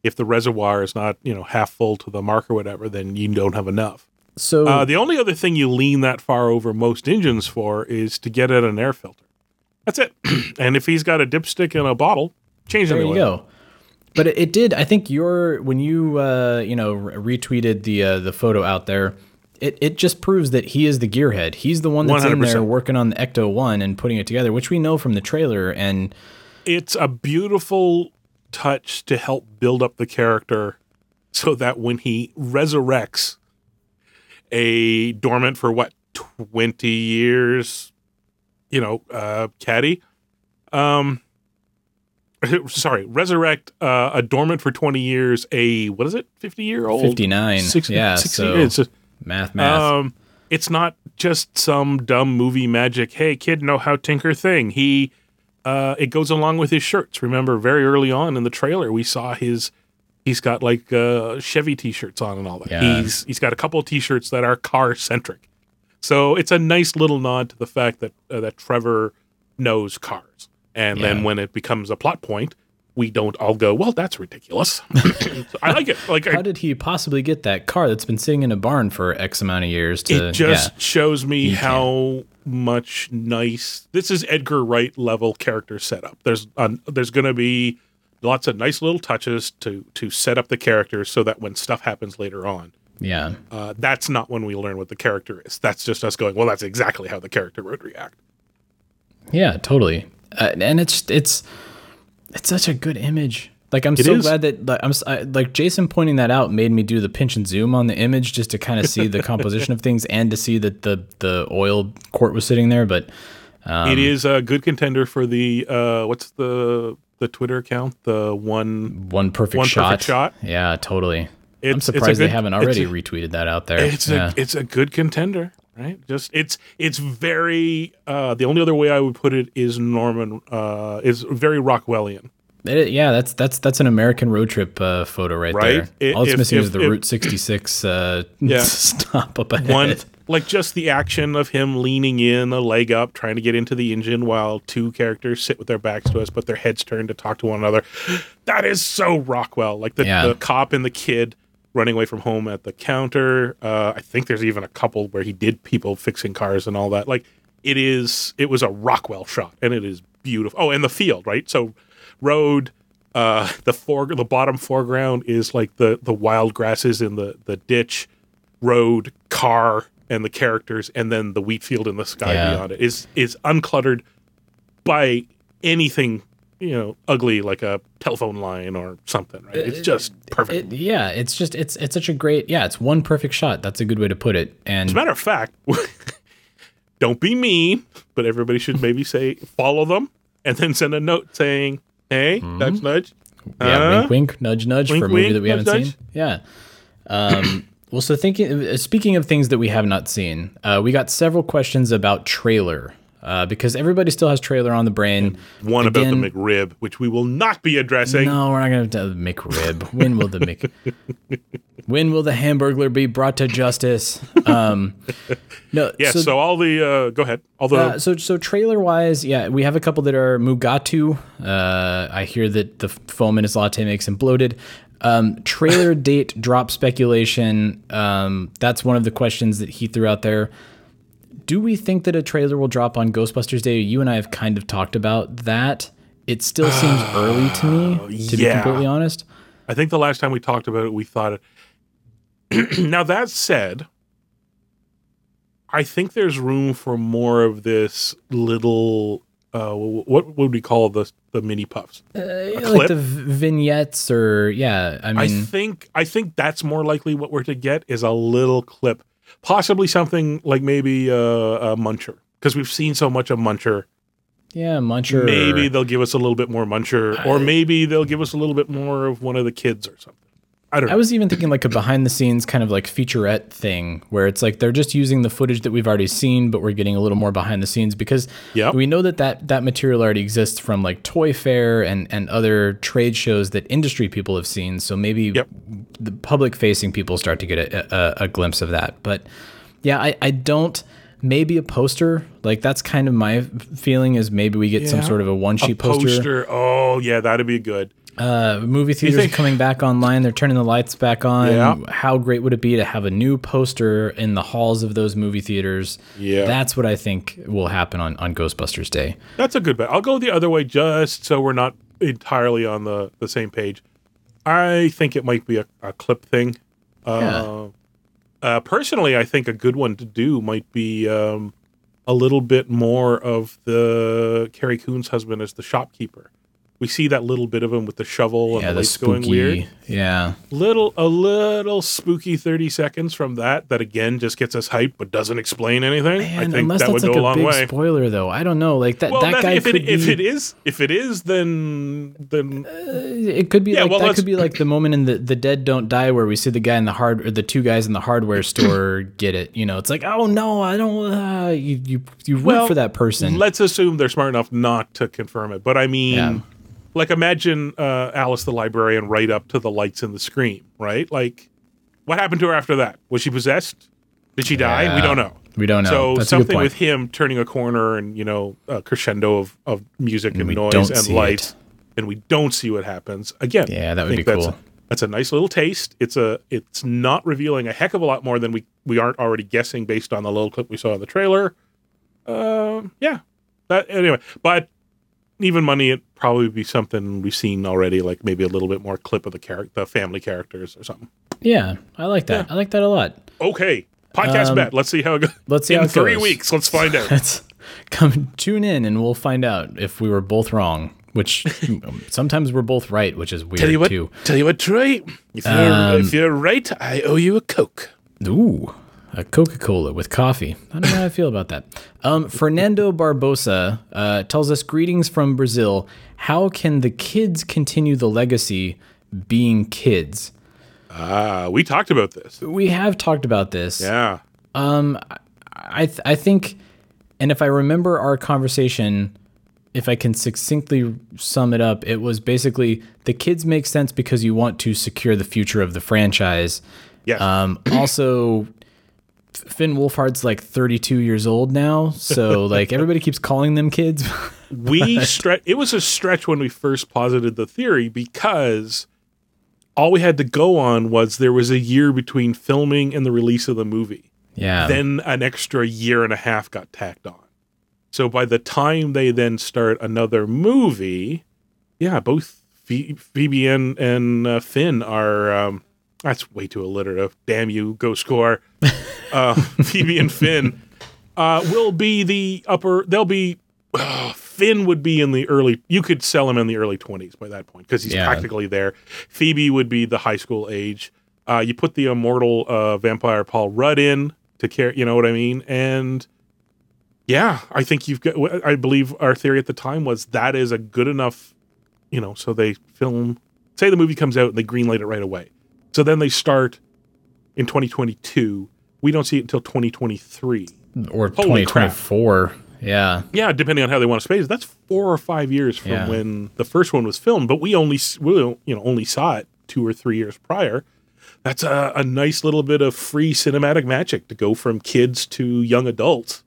if the reservoir is not you know half full to the mark or whatever. Then you don't have enough. So Uh, the only other thing you lean that far over most engines for is to get at an air filter. That's it. and if he's got a dipstick in a bottle, change it. there the you oil. go. But it, it did. I think your when you uh, you know retweeted the uh, the photo out there, it it just proves that he is the gearhead. He's the one that's in there working on the Ecto One and putting it together, which we know from the trailer. And It's a beautiful touch to help build up the character so that when he resurrects a dormant for what 20 years you know uh caddy um sorry resurrect uh, a dormant for 20 years a what is it 50 year old 59, yeah, 60 so- it's math, math. um it's not just some dumb movie magic hey kid know how tinker thing. He uh it goes along with his shirts. Remember very early on in the trailer we saw his he's got like uh chevy t-shirts on and all that. Yeah. he's he's got a couple of t-shirts that are car centric so it's a nice little nod to the fact that uh, that trevor knows cars and Yeah. then when it becomes a plot point we don't all go well that's ridiculous i like it like I, How did he possibly get that car that's been sitting in a barn for X amount of years? To it just yeah. shows me He how much nice this is Edgar Wright level character setup. There's um, there's going to be lots of nice little touches to to set up the characters so that when stuff happens later on, yeah. uh, that's not when we learn what the character is. That's just us going, well, that's exactly how the character would react. Yeah, totally. Uh, and it's it's it's such a good image. Like I'm It so is. glad that like, I'm I, like Jason pointing that out made me do the pinch and zoom on the image just to kind of see the composition of things and to see that the the oil quart was sitting there. But um, it is a good contender for the uh, what's the the Twitter account? The one. one perfect One shot. perfect shot. Yeah, totally. I'm It's- it's a surprised they haven't already a- retweeted that out there. It's yeah. a it's a good contender, right? Just it's it's very uh the only other way I would put it is Norman uh is very Rockwellian. It- yeah, that's that's that's an American road trip uh, photo right, Right? there. It- All it's if- missing if- is the if- Route 66 uh, Yeah. stop up ahead. One like just the action of him leaning in, a leg up, trying to get into the engine while two characters sit with their backs to us, but their heads turned to talk to one another. That is so Rockwell. Like the, Yeah. the cop and the kid running away from home at the counter. Uh, I think there's even a couple where he did people fixing cars and all that. Like it is, it was a Rockwell shot, and it is beautiful. Oh, and the field, right? So road. Uh, the fore, the bottom foreground is like the the wild grasses in the the ditch, road, car, and the characters, and then the wheat field in the sky Yeah. beyond it is is uncluttered by anything you know ugly like a telephone line or something. Right? It's just perfect. It, yeah, it's just it's it's such a great yeah. It's one perfect shot. That's a good way to put it. And As a matter of fact, don't be mean, but everybody should maybe say follow them and then send a note saying, "Hey, nudge, nudge." yeah, Uh, wink, wink, nudge, nudge wink, for a movie wink, that we nudge, haven't nudge. seen. Yeah. Um, well, so thinking, uh, speaking of things that we have not seen, uh, we got several questions about trailer uh, because everybody still has trailer on the brain. One Again- about the McRib, which we will not be addressing. No, we're not going to the McRib. When will the Mc? when will the Hamburglar be brought to justice? Um, no. Yeah, so, all the uh, go ahead. The Uh, so so trailer wise, yeah, we have a couple that are Mugatu. Uh, I hear that the foam in his latte makes him bloated. Um, trailer date drop speculation. Um, that's one of the questions that he threw out there. Do we think that a trailer will drop on Ghostbusters Day? You and I have kind of talked about that. It still seems early to me, to be completely honest. I think the last time we talked about it, we thought it. now that said, I think there's room for more of this little. Uh, what would we call the the mini puffs? like the v- vignettes, or yeah, I mean, I think I think that's more likely what we're to get is a little clip, possibly something like maybe uh, a Muncher because we've seen so much of Muncher. yeah, Muncher. Maybe they'll give us a little bit more Muncher, or maybe they'll give us a little bit more of one of the kids or something. I don't know. I was even thinking like a behind the scenes kind of like featurette thing where it's like they're just using the footage that we've already seen, but we're getting a little more behind the scenes because Yep. we know that, that that material already exists from like Toy Fair and, and other trade shows that industry people have seen. So maybe Yep. the public facing people start to get a, a, a glimpse of that. But yeah, I, I don't. Maybe a poster, like that's kind of my feeling is maybe we get some sort of a one sheet poster. Oh, yeah, that'd be good. Uh, movie theaters think- are coming back online. They're turning the lights back on. Yeah. How great would it be to have a new poster in the halls of those movie theaters? Yeah. That's what I think will happen on, on Ghostbusters Day. That's a good bet. I'll go the other way just so we're not entirely on the, the same page. I think it might be a, a clip thing. Uh, uh, personally, I think a good one to do might be um, a little bit more of the Carrie Coon's husband as the shopkeeper. We see that little bit of him with the shovel and Yeah, the lights going weird. Yeah. Little a little spooky thirty seconds from that. That again just gets us hyped, but doesn't explain anything. I think unless that would that's like go a long big way. spoiler, though. I don't know. Like that, Well, that guy if could it, if it is, if it is, then then It could be Yeah, like well, that let's- could be like the moment in the the Dead Don't Die where we see the guy in the hard or the two guys in the hardware store get it. You know, it's like, oh no, I don't. Uh, you you you root well for that person. Let's assume they're smart enough not to confirm it. But I mean, Yeah. Like imagine uh, Alice the librarian right up to the lights in the scream, right? Like, what happened to her after that? Was she possessed? Did she die? We don't know. We don't know. So That's something with him turning a corner and you know a crescendo of, of music and, we noise and see light, it. and we don't see what happens again. Yeah, that would be that's cool. A, that's a nice little taste. It's a it's not revealing a heck of a lot more than we we aren't already guessing based on the little clip we saw in the trailer. Um, yeah. That anyway, but even money, it probably be something we've seen already, like maybe a little bit more clip of the character, the family characters or something. yeah, I like that. I like that a lot. Okay, podcast Um, bet. Let's see how it goes. let's see in how it three goes. weeks. Let's find out. Let's come tune in and we'll find out if we were both wrong. Which sometimes we're both right, which is weird tell you what, too. tell you what, Troy. If you're Um, if you're right, I owe you a coke. Ooh, a Coca Cola with coffee. I don't know how I feel about that. Um, Fernando Barbosa uh, tells us greetings from Brazil. How can the kids continue the legacy being kids? Ah, we talked about this. We have talked about this. Yeah. Um, I th- I think, and if I remember our conversation, if I can succinctly sum it up, it was basically the kids make sense because you want to secure the future of the franchise. Yes. Um, also, Finn Wolfhard's like 32 years old now, so like everybody keeps calling them kids. we stretch it was a stretch when we first posited the theory because all we had to go on was there was a year between filming and the release of the movie yeah. then an extra year and a half got tacked on so by the time they then start another movie yeah both phoebe and, and uh, finn are um, that's way too alliterative damn you go score uh, phoebe and finn uh, will be the upper they'll be Finn would be in the early. You could sell him in the early twenties by that point because he's Yeah. practically there. Phoebe would be the high school age. Uh, you put the immortal uh, vampire Paul Rudd in to care. You know what I mean? And yeah, I think you've got. I believe our theory at the time was that is a good enough. You know, so they film. Say the movie comes out and they greenlight it right away. So then they start in 2022. We don't see it until 2023. or Holy crap. 2024. Yeah. Yeah, depending on how they want to space it, that's four or five years from Yeah. when the first one was filmed. But we only we you know only saw it two or three years prior. That's a, a nice little bit of free cinematic magic to go from kids to young adults.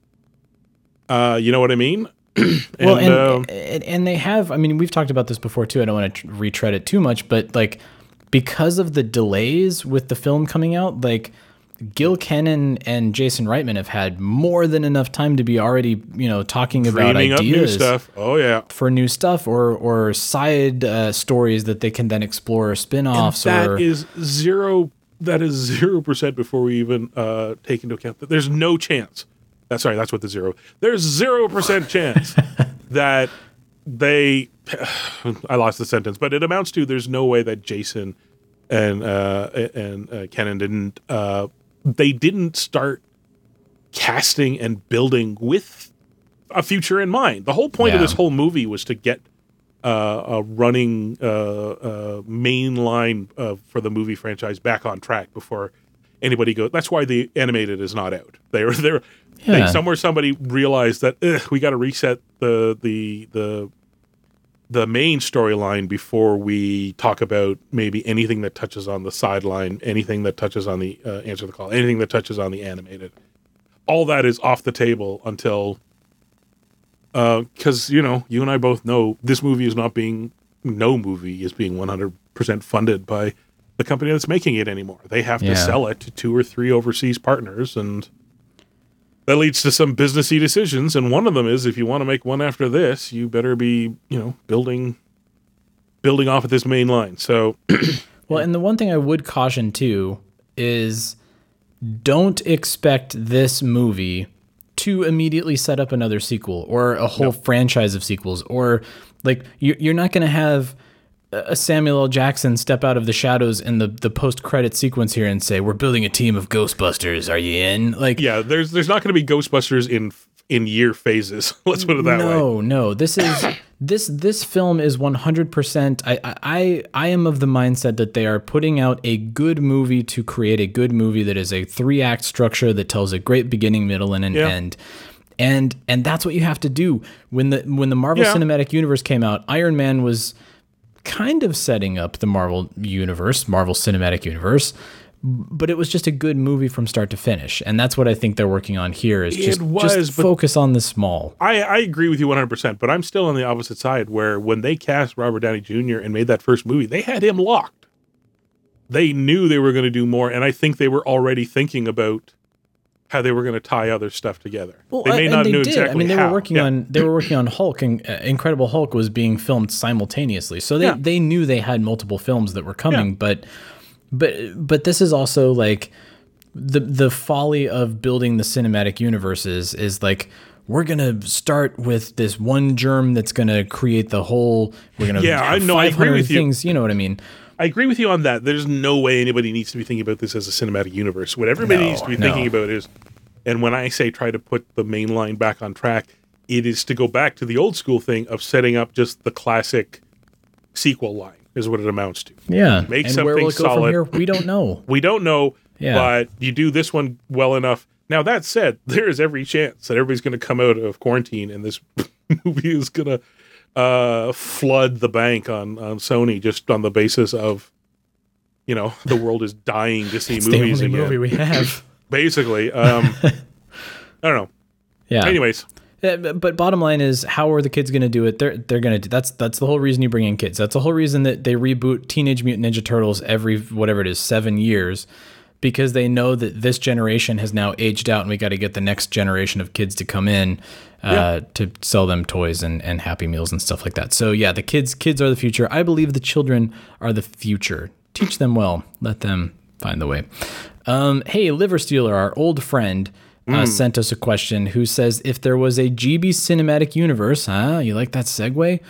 Uh, you know what I mean? well, and, um, and and they have. I mean, we've talked about this before too. I don't want to retread it too much, but like because of the delays with the film coming out, like Gil Kenan and Jason Reitman have had more than enough time to be already, you know, talking about dreaming new ideas stuff. Oh yeah, for new stuff or or side uh, stories that they can then explore, or spin-offs, that or is zero. That is zero percent before we even uh, take into account that there's no chance. That's sorry. That's what the zero. There's zero percent chance that they. I lost the sentence, but it amounts to there's no way that Jason and uh, and uh, Kenan didn't. Uh, they didn't start casting and building with a future in mind. The whole point of this whole movie was to get uh, a running uh, uh, main line uh, for the movie franchise back on track before anybody goes. That's why the animated is not out. They were there. Yeah. They, somewhere somebody realized that we got to reset the the the the main storyline before we talk about maybe anything that touches on the sideline, anything that touches on the uh, answer the call, anything that touches on the animated. All that is off the table until because you know you and I both know this movie is not being no movie is being 100% funded by the company that's making it anymore. They have to sell it to two or three overseas partners, and that leads to some businessy decisions. And one of them is, if you want to make one after this, you better be, you know, building building off of this main line. So Well, and the one thing I would caution too is don't expect this movie to immediately set up another sequel or a whole franchise of sequels or like you- you're not going to have a Samuel L. Jackson step out of the shadows in the, the post credit sequence here and say, "We're building a team of Ghostbusters. Are you in?" Like, yeah, there's there's not going to be Ghostbusters in in year phases. Let's put it that way. no, no. This is this this film is one hundred percent. I I I am of the mindset that they are putting out a good movie to create a good movie that is a three act structure that tells a great beginning, middle, and an Yeah. end. And and that's what you have to do when the when the Marvel Yeah. Cinematic Universe came out. Iron Man was kind of setting up the Marvel universe, Marvel Cinematic Universe. But it was just a good movie from start to finish, and that's what I think they're working on here. Is just, was, just focus on the small. I, I agree with you 100%, but I'm still on the opposite side where when they cast Robert Downey Jr. and made that first movie, they had him locked. They knew they were going to do more, and I think they were already thinking about how they were going to tie other stuff together. Well, they may and not they know did. exactly I mean, they how. were working Yeah. on they were working on Hulk, and uh, Incredible Hulk was being filmed simultaneously. So they Yeah. they knew they had multiple films that were coming, Yeah. but but but this is also like the the folly of building the cinematic universes is like we're gonna start with this one germ that's gonna create the whole. We're gonna Yeah, I know, I agree 500 with you. Things, you know what I mean? I agree with you on that. There's no way anybody needs to be thinking about this as a cinematic universe. What everybody No, needs to be no. thinking about is, and when I say try to put the main line back on track, it is to go back to the old school thing of setting up just the classic sequel line, is what it amounts to. Yeah. Make and where something will it go solid. from here? We don't know. We don't know, Yeah. but you do this one well enough. Now that said, there is every chance that everybody's going to come out of quarantine and this movie is going to uh, flood the bank on on Sony just on the basis of, you know, the world is dying to see It's the movies only again. movie we have. Basically, um, I don't know. Yeah. Anyways, but but bottom line is, how are the kids going to do it? They're they're going to do that's that's the whole reason you bring in kids. That's the whole reason that they reboot Teenage Mutant Ninja Turtles every whatever it is seven years, because they know that this generation has now aged out, and we got to get the next generation of kids to come in uh, to sell them toys and and Happy Meals and stuff like that. So yeah, the kids kids are the future. I believe the children are the future. Teach them well. Let them find the way. Um, hey, Liver Stealer, our old friend uh, sent us a question who says if there was a GB cinematic universe, huh? You like that segue?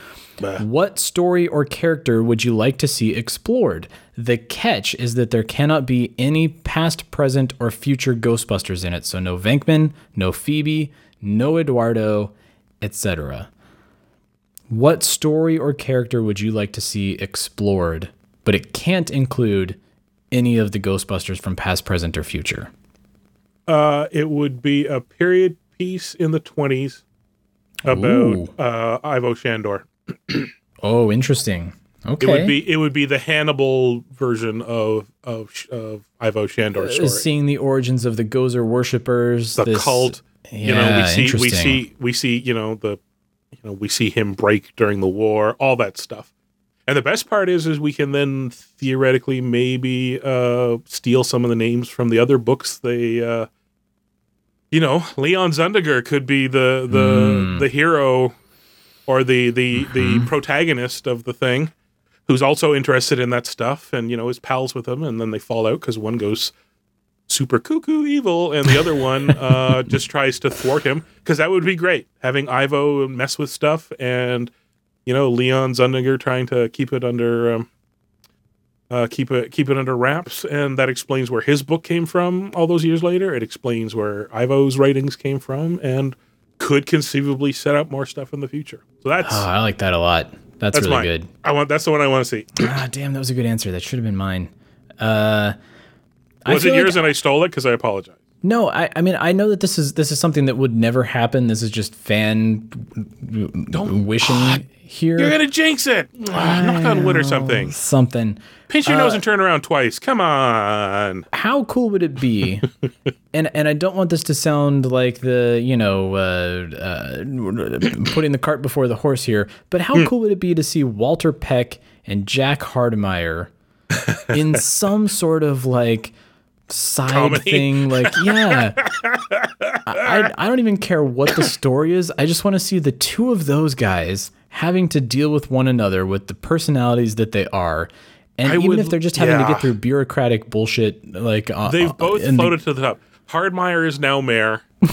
What story or character would you like to see explored? The catch is that there cannot be any past, present, or future Ghostbusters in it. So no Venkman, no Phoebe, no Eduardo, etc. What story or character would you like to see explored? But it can't include any of the Ghostbusters from past, present, or future. uh, it would be a period piece in the 20s about Ooh. uh, Ivo Shandor. Oh, interesting. Okay. It would be it would be the Hannibal version of of, of Ivo Shandor's story. Uh, seeing the origins of the Gozer worshippers, the this- cult. you know, we see we see we see you know the you know we see him break during the war, all that stuff. And the best part is is we can then theoretically maybe uh steal some of the names from the other books they uh you know, Leon Zundinger could be the the Hmm. the hero or the the Mm-hmm. the protagonist of the thing who's also interested in that stuff and you know is pals with him and then they fall out cuz one goes super cuckoo evil and the other one uh, just tries to thwart him because that would be great having ivo mess with stuff and you know leon zundinger trying to keep it under um, uh, keep it keep it under wraps and that explains where his book came from all those years later it explains where ivo's writings came from and could conceivably set up more stuff in the future so that's Oh, I like that a lot. That's, that's really mine good. i want that's the one i want to see Ah, damn, that was a good answer. That should have been mine. Uh, was it feel like- yours and i stole it because i apologize No, I, I mean I know that this is this is something that would never happen. This is just fan wishing here. You're gonna jinx it. Ah, knock on wood or something. something. Pinch your nose and turn around twice. Come on. How cool would it be? and and I don't want this to sound like the you know uh, uh, putting the cart before the horse here, but how cool would it be to see Walter Peck and Jack Hardemeyer in some sort of like side Comedy. thing? Like yeah, I I don't even care what the story is. I just want to see the two of those guys having to deal with one another with the personalities that they are. And I even would- if they're just having to get through bureaucratic bullshit, like uh, They've uh, both and the- to the top. Hardemeyer is now mayor,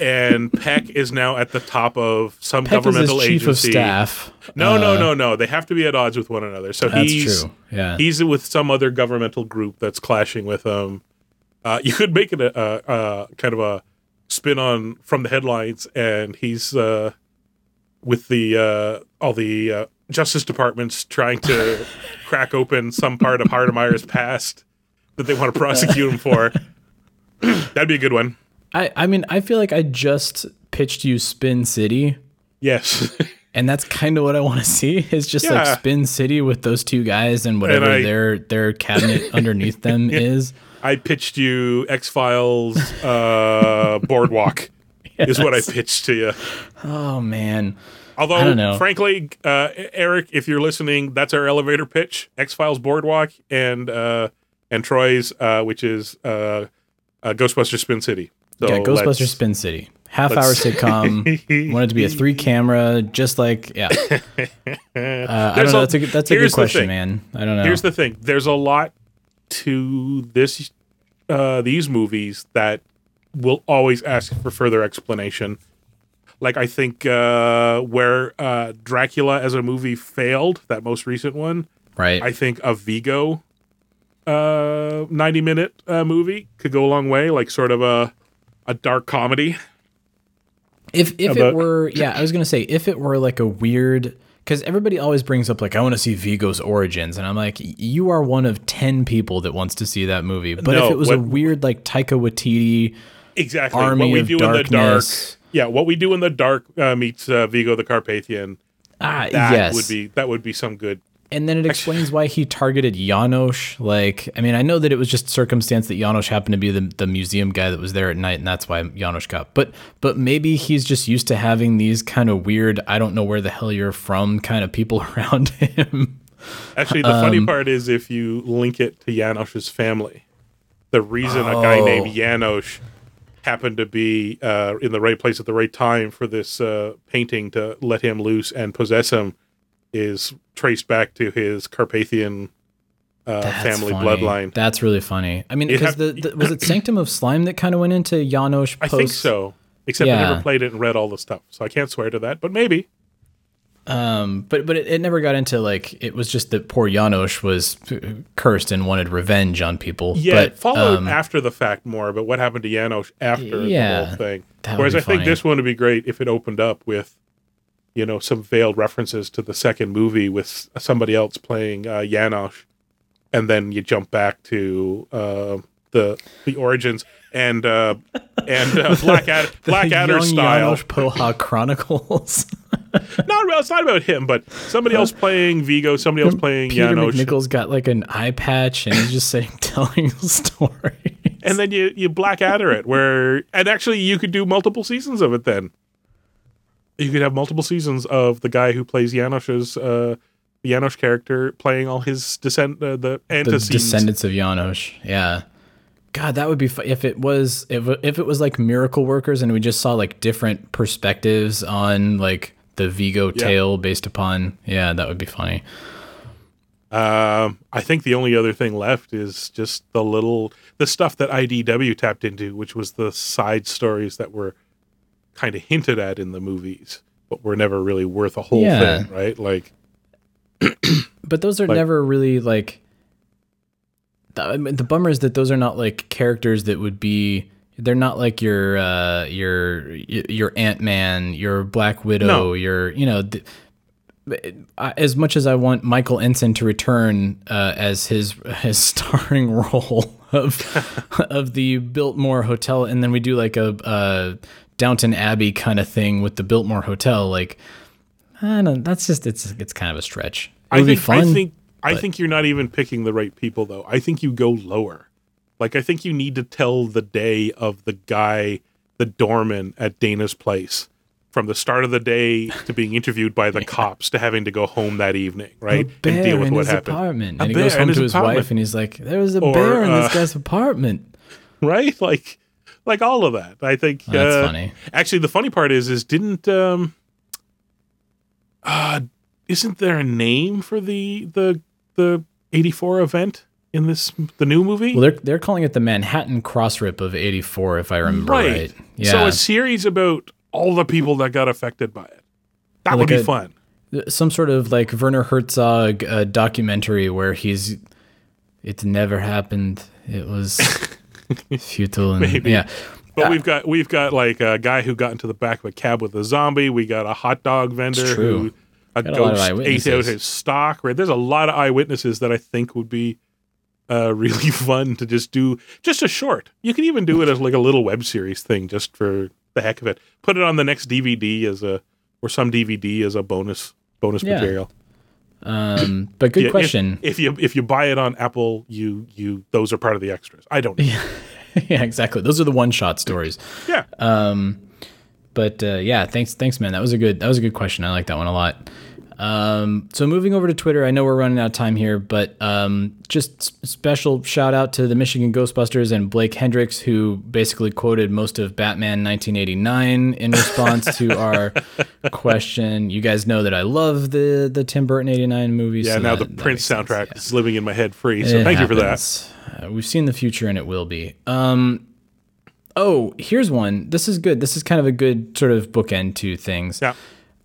and Peck is now at the top of some Peck is governmental chief agency. of staff. No, no, Uh, no, no. They have to be at odds with one another. So That's he's true. Yeah. he's with some other governmental group that's clashing with them. Uh, you could make it a, a, a kind of a spin on from the headlines, and he's uh, with the uh, all the uh, justice departments trying to crack open some part of Hardemeyer's past that they want to prosecute him for. That'd be a good one. I, I mean, I feel like I just pitched you Spin City, Yes. and that's kind of what I want to see. Is just Yeah. like Spin City with those two guys and whatever I- their their cabinet underneath them is. I pitched you X Files uh, Boardwalk. Is what I pitched to you. Oh man, Although, I don't know. frankly, uh, Eric, if you're listening, that's our elevator pitch: X Files Boardwalk and uh, and Troy's, uh, which is uh, uh, Ghostbuster Spin City. So yeah, Ghostbusters Spin City, half hour sitcom. wanted to be a three camera, just like yeah. Uh, I don't know. That's a good- that's a good question, man. I don't know. Here's the thing: there's a lot to this uh, these movies that will always ask for further explanation. Like I think uh, where uh, Dracula as a movie failed, that most recent one, right. I think a Vigo uh 90 minute uh, movie could go a long way like sort of a a dark comedy If if About- it were, yeah, I was gonna say if it were like a weird, because everybody always brings up like I want to see Vigo's origins, and I'm like, you are one of ten people that wants to see that movie. But if it was a weird like Taika Waititi, exactly Army what we of do in the dark yeah what we do in the dark uh, meets uh, Vigo the Carpathian ah, that yes, would be that would be some good and then it explains why he targeted Janosz. Like, I mean, I know that it was just circumstance that Janosz happened to be the, the museum guy that was there at night, and that's why Janosz got. But but maybe he's just used to having these kind of weird, I don't know where the hell you're from kind of people around him. Actually, the Um, funny part is if you link it to Janosz's family, the reason a guy Oh. named Janosz happened to be uh, in the right place at the right time for this uh, painting to let him loose and possess him is traced back to his Carpathian uh, family funny. bloodline. That's really funny. I mean, because the, the was it Sanctum of Slime that kind of went into Janosz. I Post? think so. Except I never played it and read all the stuff, so I can't swear to that. But maybe. Um, but but it, it never got into like it was just that poor Janosz was cursed and wanted revenge on people. Yeah, but, it followed um, after the fact more, but what happened to Janosz after Yeah, the whole thing? Whereas I think this one would be great if it opened up with, you know, some veiled references to the second movie with somebody else playing uh, Janosz, and then you jump back to uh, the the origins and uh, and uh, Blackadder the Blackadder young style. Janosz Poha Chronicles. Not well, it's not about him, but somebody else playing Vigo, somebody else playing Peter Janosz. MacNicol's got like an eye patch and he's just sitting telling a story. and then you you Blackadder it where and actually you could do multiple seasons of it then you could have multiple seasons of the guy who plays Janosz's uh Janosz character playing all his descent uh, the the descendants of Janosz. Yeah. God, that would be fu- if it was if if it was like miracle workers and we just saw like different perspectives on like the Vigo Yeah. tale based upon yeah, that would be funny. um i think the only other thing left is just the little the stuff that idw tapped into which was the side stories that were kind of hinted at in the movies but were never really worth a whole Yeah. thing right like But those are Like- never really like. The, I mean, the bummer is that those are not like characters that would be. They're not like your uh, your your Ant Man, your Black Widow, No. your you know. th- as much as I want Michael Ensign to return uh, as his his starring role, of of the Biltmore Hotel, and then we do like a, a Downton Abbey kind of thing with the Biltmore Hotel. Like, I don't. That's just it's it's kind of a stretch. It I would think be fun. I think I but- think you're not even picking the right people though. I think you go lower. Like I think you need to tell the day of the guy, the doorman at Dana's place, from the start of the day to being interviewed by the cops to having to go home that evening, right? a bear and deal with in what his happened. apartment, A and he goes home his to his apartment. wife, and he's like, "There was a Or, bear in uh, this guy's apartment." right? Like, like all of that. I think Oh, that's uh, funny. Actually, the funny part is, is didn't um, uh, isn't there a name for the the the eighty four event in this the new movie? Well, they're they're calling it the Manhattan Cross Rip of '84, if I remember right. Yeah. So a series about all the people that got affected by it. That Like would be a- fun. some sort of like Werner Herzog uh, documentary where he's it never happened. It was futile and Maybe. yeah. But we've got we've got like a guy who got into the back of a cab with a zombie. We got a hot dog vendor who a Got a ghost ate out his stock. Right, there's a lot of eyewitnesses that I think would be uh, really fun to just do. Just a short. You can even do it as like a little web series thing, just for the heck of it. Put it on the next DVD as a or some DVD as a bonus bonus Yeah. material. Um, but good Yeah, question. If, you if you buy it on Apple, you you those are part of the extras. I don't. know. yeah, exactly. Those are the one shot stories. Yeah. But uh, yeah, thanks, thanks, man. That was a good that was a good question. I like that one a lot. Um, so moving over to Twitter, I know we're running out of time here, but um, just special shout out to the Michigan Ghostbusters and Blake Hendricks, who basically quoted most of Batman 1989 in response to our question. You guys know that I love the the Tim Burton 89 movie. Yeah, so now that- the Prince soundtrack yeah. is living in my head free. So It thank you for that. Uh, we've seen the future and it will be. Um, oh, here's one. This is good. This is kind of a good sort of bookend to things. Yeah.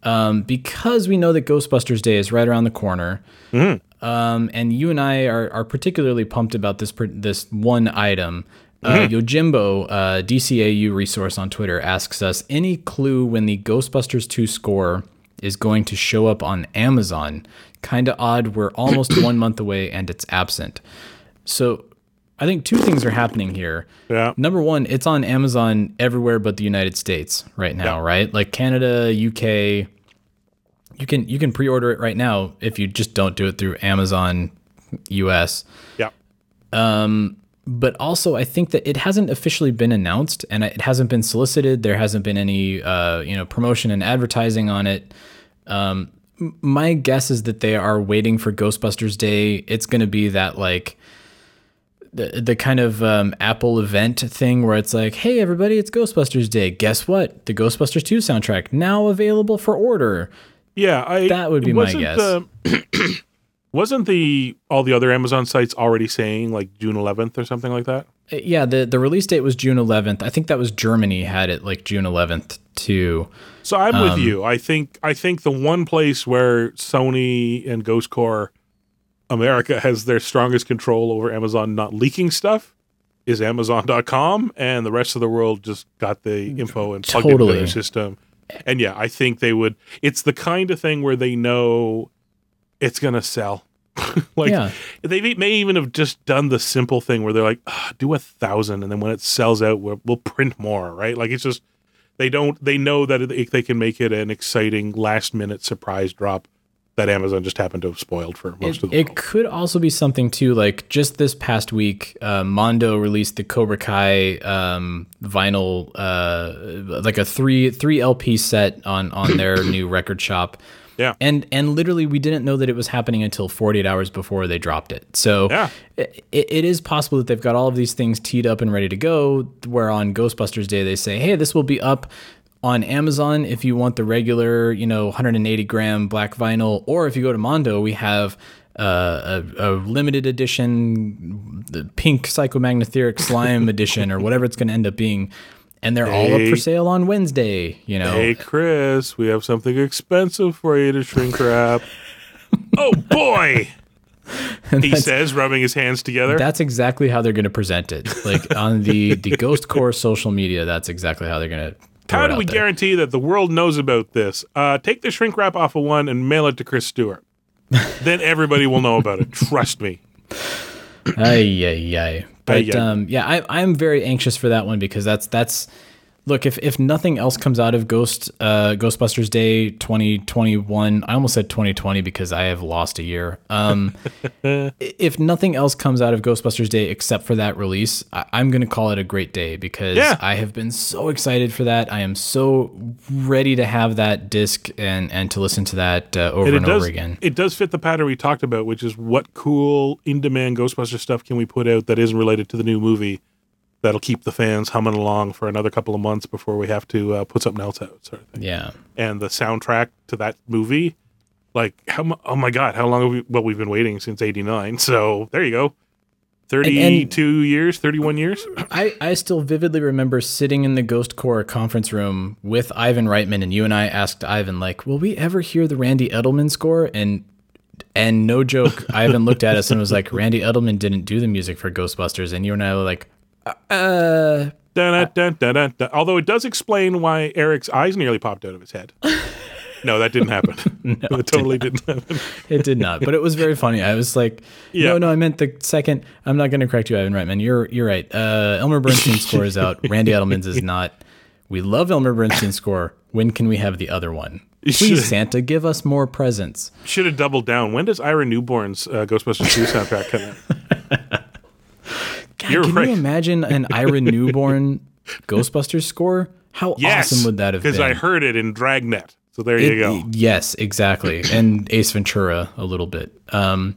Um, because we know that Ghostbusters Day is right around the corner. Mm-hmm. Um, and you and I are, are particularly pumped about this this one item. Uh, Mm-hmm. Yojimbo, uh, DCAU resource on Twitter, asks us any clue when the Ghostbusters 2 score is going to show up on Amazon. Kind of odd. We're almost one month away and it's absent. So I think two things are happening here. Yeah. Number one, it's on Amazon everywhere but the United States right now, Yeah. right? Like Canada, UK. You can you can pre-order it right now if you just don't do it through Amazon US. Yeah. But also, I think that it hasn't officially been announced and it hasn't been solicited. There hasn't been any uh, you know promotion and advertising on it. Um, my guess is that they are waiting for Ghostbusters Day. It's going to be that like the the kind of um, Apple event thing where it's like, hey everybody, it's Ghostbusters Day. Guess what? The Ghostbusters 2 soundtrack now available for order. Yeah, I, That would be my wasn't guess. the- wasn't the all the other Amazon sites already saying like June 11th or something like that? Uh, Yeah, the the release date was June 11th. I think that was Germany had it like June 11th too. So I'm Um, with you. I think I think the one place where Sony and Ghost Corps America has their strongest control over Amazon not leaking stuff is Amazon.com, and the rest of the world just got the info and plugged it into their system. And yeah, I think they would. It's the kind of thing where they know it's gonna sell. like Yeah. they may- may even have just done the simple thing where they're like, "Ah, do a thousand, and then when it sells out, we'll, we'll print more, right? Like it's just they don't they know that it, they can make it an exciting last minute surprise drop that Amazon just happened to have spoiled for most It, of the it world. could also be something too, like just this past week, uh, Mondo released the Cobra Kai um, vinyl, uh, like a three three LP set on on their new record shop. Yeah. and and literally we didn't know that it was happening until 48 hours before they dropped it. So Yeah. it, it is possible that they've got all of these things teed up and ready to go. Where on Ghostbusters Day they say, "Hey, this will be up." On Amazon, if you want the regular, you know, 180 gram black vinyl, or if you go to Mondo, we have uh, a, a limited edition, the pink psychomagnetheric slime edition, or whatever it's going to end up being, and they're all up for sale on Wednesday. You know, Hey Chris, we have something expensive for you to shrink wrap. oh boy, he says, rubbing his hands together. That's exactly how they're going to present it. Like on the the Ghost Corps social media, that's exactly how they're going to. How do we guarantee that the world knows about this? Uh, take the shrink wrap off of one and mail it to Chris Stewart. then everybody will know about it. Trust me. Ay, ay, ay. But yeah. um, yeah, I, I'm very anxious for that one because that's that's look if if nothing else comes out of Ghost uh, Ghostbusters Day 2021, I almost said 2020 because I have lost a year. Um, if nothing else comes out of Ghostbusters Day except for that release, I, I'm going to call it a great day because Yeah. I have been so excited for that. I am so ready to have that disc and and to listen to that uh, over And and, does over again. it does fit the pattern we talked about, which is what cool in demand Ghostbuster stuff can we put out that isn't related to the new movie that'll keep the fans humming along for another couple of months before we have to uh, put something else out, sort of thing. Yeah. And the soundtrack to that movie, like how oh my god, how long have we? Well, we've been waiting since '89, so there you go. 32 years, 31 years. I, I still vividly remember sitting in the Ghost Corps conference room with Ivan Reitman, and you and I asked Ivan, like, will we ever hear the Randy Edelman score? And and no joke, Ivan looked at us and was like, Randy Edelman didn't do the music for Ghostbusters. And you and I were like, uh, Dun, dun, dun, dun. Although it does explain why Eric's eyes nearly popped out of his head. No, that didn't happen. no, it totally didn't happen. it did not. But it was very funny. I was like, Yeah. no, no, I meant the second. I'm not going to correct you, Ivan Reitman. You're you're right. Uh, Elmer Bernstein's score is out. Randy Edelman's is not. We love Elmer Bernstein's score. When can we have the other one? Please. Santa, give us more presents. Should have doubled down. When does Ira Newborn's uh, Ghostbusters 2 soundtrack come out? God, You're can right. you imagine an Ira Newborn Ghostbusters score? How Yes, awesome would that have been? Because I heard it in Dragnet. So there you go. Yes, exactly, and Ace Ventura a little bit. Um,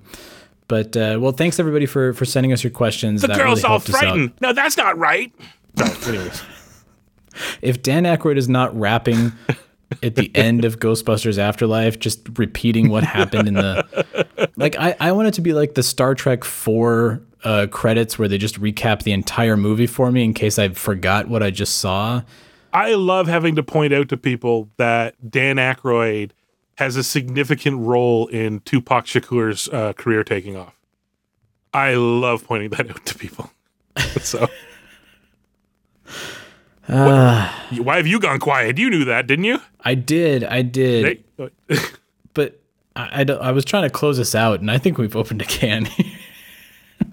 but uh, well, thanks everybody for for sending us your questions. The That girl's really all frightened. No, that's not right. Anyways. If Dan Aykroyd is not rapping at the end of Ghostbusters Afterlife, just repeating what happened in the like, I I want it to be like the Star Trek four uh, credits where they just recap the entire movie for me in case I forgot what I just saw. I love having to point out to people that Dan Aykroyd has a significant role in Tupac Shakur's uh, career taking off. I love pointing that out to people. so, Uh, What- why have you gone quiet? You knew that, didn't you? I did, I did. Hey, but I, I, I was trying to close this out, and I think we've opened a can.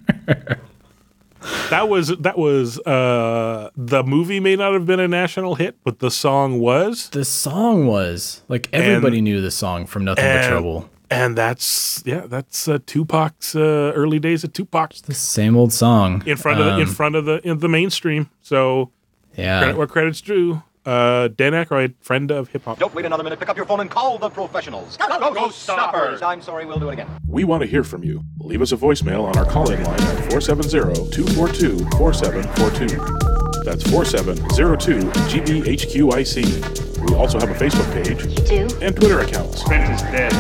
that was that was uh, the movie may not have been a national hit, but the song was. the song was like everybody knew the song from Nothing But Trouble. And that's yeah, that's uh, Tupac's uh, early days of Tupac The same old song in front of the, in Um, front of the in the mainstream. So Yeah, credit where credit's due. Uh, Dan Aykroyd, friend of hip hop. Don't wait another minute. Pick up your phone and call the professionals. Go, go, go, stoppers! I'm sorry, we'll do it again. We want to hear from you. Leave us a voicemail on our call-in line at 470-242-4742. That's 4702-GBHQIC. We also have a Facebook page Do? and Twitter accounts. Spence is dead.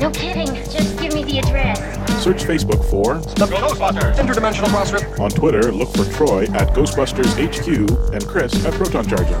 No kidding. Just give me the address. Search Facebook for, The Ghostbusters! Interdimensional cross-rip. on Twitter, look for Troy at Ghostbusters HQ and Chris at Proton Charger.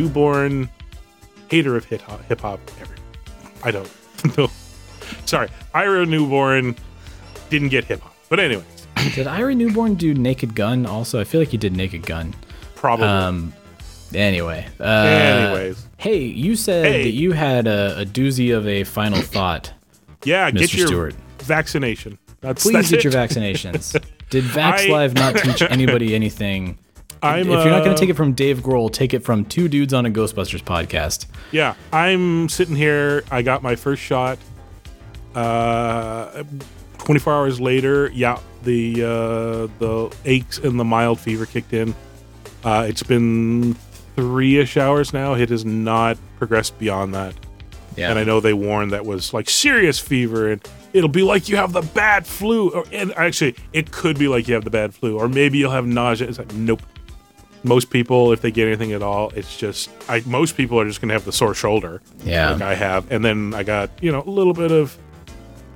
Newborn, hater of hip hop. Hip hop. I don't know. Sorry, Ira Newborn didn't get hip hop, but anyways, did Ira Newborn do Naked Gun? Also, I feel like he did Naked Gun. probably. Um, anyway, uh, anyways, hey, you said Hey. that you had a, a doozy of a final thought. yeah, get your Stewart. vaccination. That's Please that's get your vaccinations. Did Vax I- Live not teach anybody anything? I'm, if you're not going uh, to take it from Dave Grohl, take it from two dudes on a Ghostbusters podcast. Yeah, I'm sitting here. I got my first shot. Uh, 24 hours later, yeah, the uh, the aches and the mild fever kicked in. Uh, it's been three-ish hours now. It has not progressed beyond that. Yeah. And I know they warned that was like serious fever, and it'll be like you have the bad flu. Or, and actually, it could be like you have the bad flu, or maybe you'll have nausea. It's like nope. Most people, if they get anything at all, it's just I. Most people are just gonna have the sore shoulder, Yeah. like I have, and then I got you know a little bit of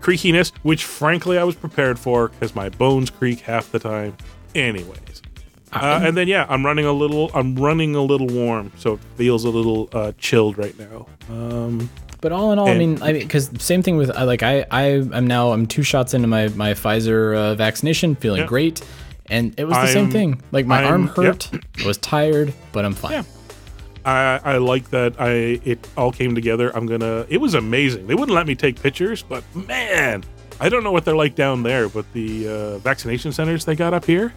creakiness, which frankly I was prepared for because my bones creak half the time. Anyways, uh, and then yeah, I'm running a little. I'm running a little warm, so it feels a little uh, chilled right now. Um, But all in all, I mean, I mean, because same thing with I like I I am now I'm two shots into my my Pfizer uh, vaccination, feeling Yeah. great, and it was the same I'm- thing. Like my I'm- arm hurt, I was tired, but I'm fine. Yeah. I, I like that I it all came together. I'm gonna. It was amazing. They wouldn't let me take pictures, but man, I don't know what they're like down there. But the uh, vaccination centers they got up here,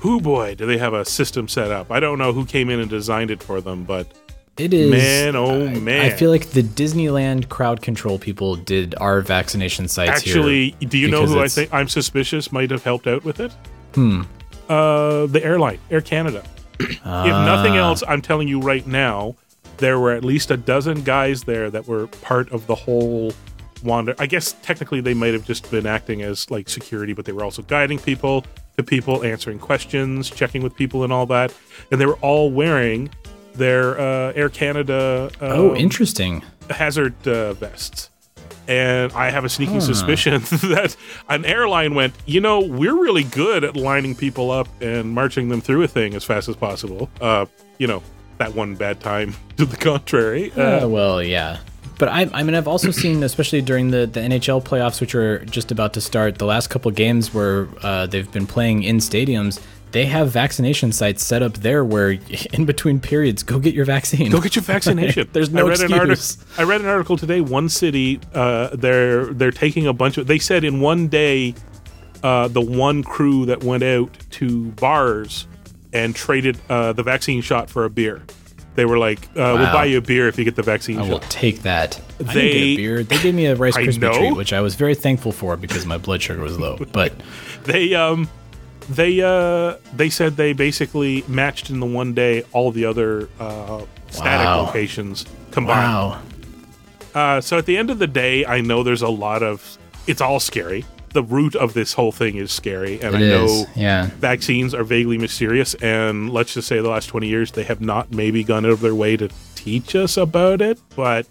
who boy, do they have a system set up? I don't know who came in and designed it for them, but It is Man, oh, I- man. I feel like the Disneyland crowd control people did our vaccination sites actually, do you know who I think I'm suspicious might have helped out with it? Hmm. Uh, the airline, Air Canada. if nothing else, I'm telling you right now, there were at least a dozen guys there that were part of the whole wander. I guess technically they might have just been acting as like security, but they were also guiding people to people, answering questions, checking with people, and all that. And they were all wearing their uh, Air Canada. Um, Oh, interesting. hazard uh, vests. And I have a sneaking Huh. suspicion that an airline went, you know, we're really good at lining people up and marching them through a thing as fast as possible. Uh, you know, that one bad time to the contrary. Uh, Uh, well, yeah. But I, I mean, I've also seen, especially during the, the NHL playoffs, which are just about to start, the last couple games where uh, they've been playing in stadiums, they have vaccination sites set up there where, in between periods, go get your vaccine. Go get your vaccination. There's no I read excuse. An article, I read an article today. One city, uh, they're they're taking a bunch of. They said in one day, uh, the one crew that went out to bars and traded uh, the vaccine shot for a beer. They were like, uh, "We'll buy you a beer if you get the vaccine I will take that. They- beer. They gave me a Rice Krispie treat, which I was very thankful for because my blood sugar was low. But they um they uh they said they basically matched in the one day all the other uh static Wow. locations combined. wow, Uh, so at the end of the day, I know there's a lot of. It's all scary. The root of this whole thing is scary, and it I know is. Yeah. vaccines are vaguely mysterious. And let's just say the last 20 years, they have not maybe gone out of their way to teach us about it. But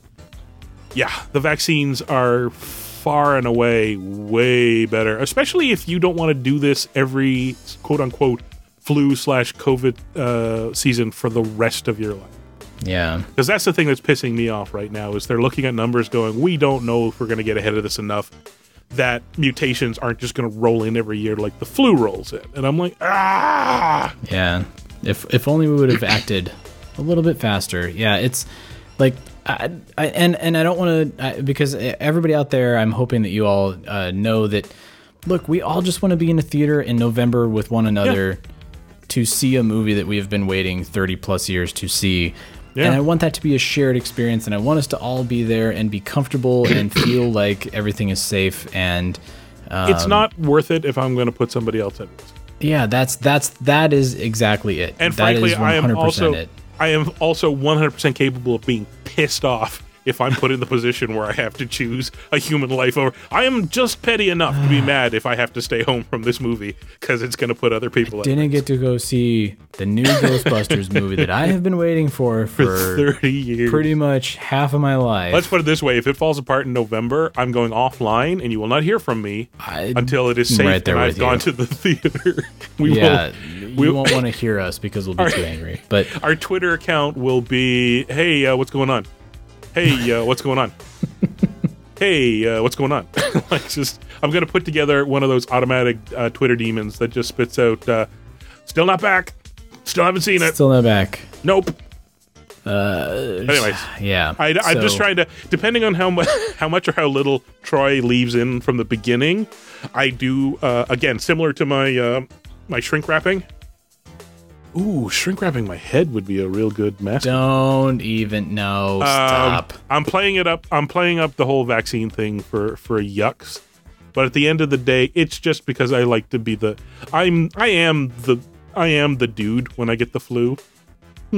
yeah, the vaccines are far and away way better, especially if you don't want to do this every quote unquote flu slash COVID uh, season for the rest of your life. Yeah. Because that's the thing that's pissing me off right now is they're looking at numbers going, we don't know if we're going to get ahead of this enough that mutations aren't just going to roll in every year like the flu rolls in. And I'm like, ah, Yeah. If if only we would have acted a little bit faster. Yeah, it's like I, I and and I don't want to because everybody out there, I'm hoping that you all uh, know that. Look, we all just want to be in a theater in November with one another to see a movie that we have been waiting 30 plus years to see. Yeah. And I want that to be a shared experience, and I want us to all be there and be comfortable and feel like everything is safe. And um, it's not worth it if I'm going to put somebody else at risk. yeah, that's that's that is exactly it. And That frankly, is I am 100% also it. I am also 100% capable of being pissed off if I'm put in the position where I have to choose a human life over. I am just petty enough to be mad if I have to stay home from this movie because it's going to put other people at Didn't get to go see the new Ghostbusters movie that I have been waiting for for for 30 years. pretty much half of my life. Let's put it this way: if it falls apart in November, I'm going offline, and you will not hear from me I- until it is safe right and I've gone to the theater. we yeah, will, we won't want to hear us because we'll be too angry. But Our Twitter account will be, "Hey, uh, what's going on? Hey, uh, what's going on? hey, uh, what's going on?" like, just I'm gonna put together one of those automatic uh, Twitter demons that just spits out, uh, "Still not back. Still haven't seen it. still not back. Nope." Uh, Anyways, yeah, I, I'm just trying to, depending on how much, how much or how little Troy leaves in from the beginning, I do uh, again similar to my uh, my shrink wrapping. Ooh, shrink wrapping my head would be a real good mess. Don't even know. stop. Um, I'm playing it up. I'm playing up the whole vaccine thing for for yucks. But at the end of the day, it's just because I like to be the. I'm. I am the. I am the dude when I get the flu.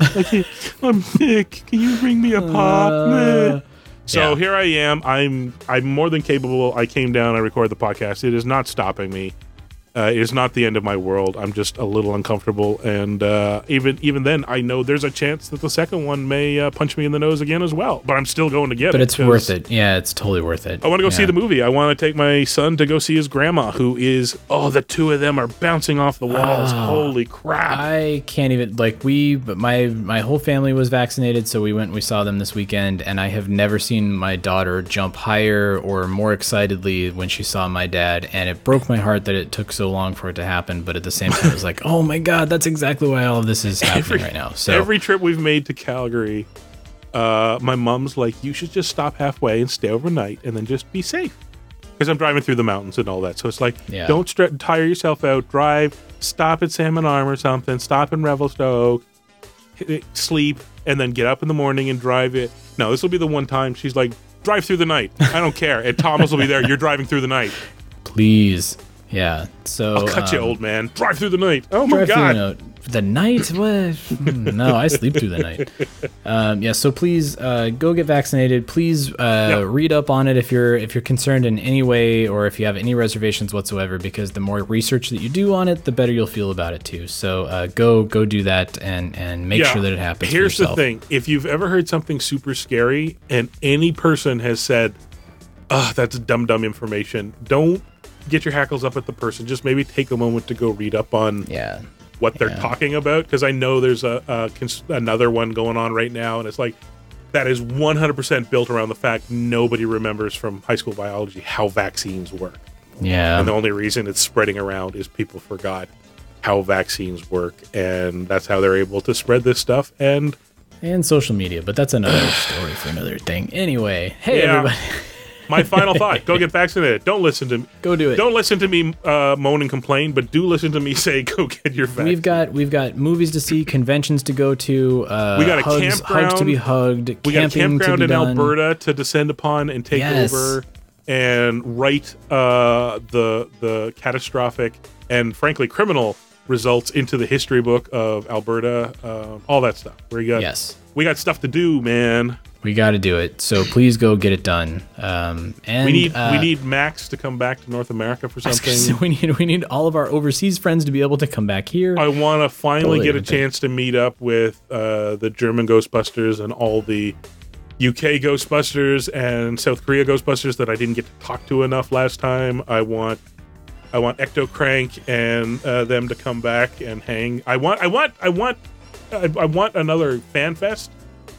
I can't- I'm sick. Can you bring me a pop? Uh, so yeah. here I am. I'm. I'm more than capable. I came down. I recorded the podcast. It is not stopping me. Uh, it's not the end of my world. I'm just a little uncomfortable, and uh, even even then, I know there's a chance that the second one may uh, punch me in the nose again as well. But I'm still going to get it. But it's worth it. Yeah, it's totally worth it. I want to go see the movie. I want to take my son to go see his grandma, who is oh, the two of them are bouncing off the walls. Oh. Holy crap! I can't even like we but my my whole family was vaccinated so we went and we saw them this weekend and I have never seen my daughter jump higher or more excitedly when she saw my dad and it broke my heart that it took so long for it to happen but at the same time it was like oh my god that's exactly why all of this is happening right now so Every trip we've made to Calgary, uh, my mom's like, you should just stop halfway and stay overnight and then just be safe. Because I'm driving through the mountains and all that. So it's like, Yeah. don't stre- tire yourself out. Drive, stop at Salmon Arm or something, stop in Revelstoke, sleep, and then get up in the morning and drive it. No, this will be the one time she's like, drive through the night. I don't care. And Thomas will be there. You're driving through the night. please yeah so I'll cut you, um, old man. Drive through the night. Oh my God. the night. The night? What? Hmm, no, I sleep through the night. Um, yeah, so please uh, go get vaccinated. Please uh, read up on it if you're if you're concerned in any way or if you have any reservations whatsoever. Because the more research that you do on it, the better you'll feel about it too. So uh, go go do that and and make Yeah. sure that it happens. Here's the thing: if you've ever heard something super scary, and any person has said, "Ah, that's dumb dumb information," don't get your hackles up at the person. Just maybe take a moment to go read up on Yeah. what they're Yeah. talking about, because I know there's a, a cons- another one going on right now, and it's like that is 100% built around the fact nobody remembers from high school biology how vaccines work. Yeah. And the only reason it's spreading around is people forgot how vaccines work, and that's how they're able to spread this stuff. And and social media, but that's another story for another thing. Anyway, hey Yeah. everybody. My final thought: Go get vaccinated. Don't listen to me. Go do it. Don't listen to me uh, moan and complain, but do listen to me say, "Go get your vaccine." We've got we've got movies to see, conventions to go to. Uh, We got a hugs, hugs to be hugged. We got a campground in done. Alberta to descend upon and take Yes. over and write uh, the the catastrophic and frankly criminal results into the history book of Alberta. Uh, all that stuff. We got Yes. we got stuff to do, man. We got to do it. So please go get it done. Um, and we need uh, we need Max to come back to North America for I was gonna something. say, we need we need all of our overseas friends to be able to come back here. I want to finally Totally get a thing. chance to meet up with uh, the German Ghostbusters and all the UK Ghostbusters and South Korea Ghostbusters that I didn't get to talk to enough last time. I want I want Ecto Crank and uh, them to come back and hang. I want I want I want I, I want another fan fest,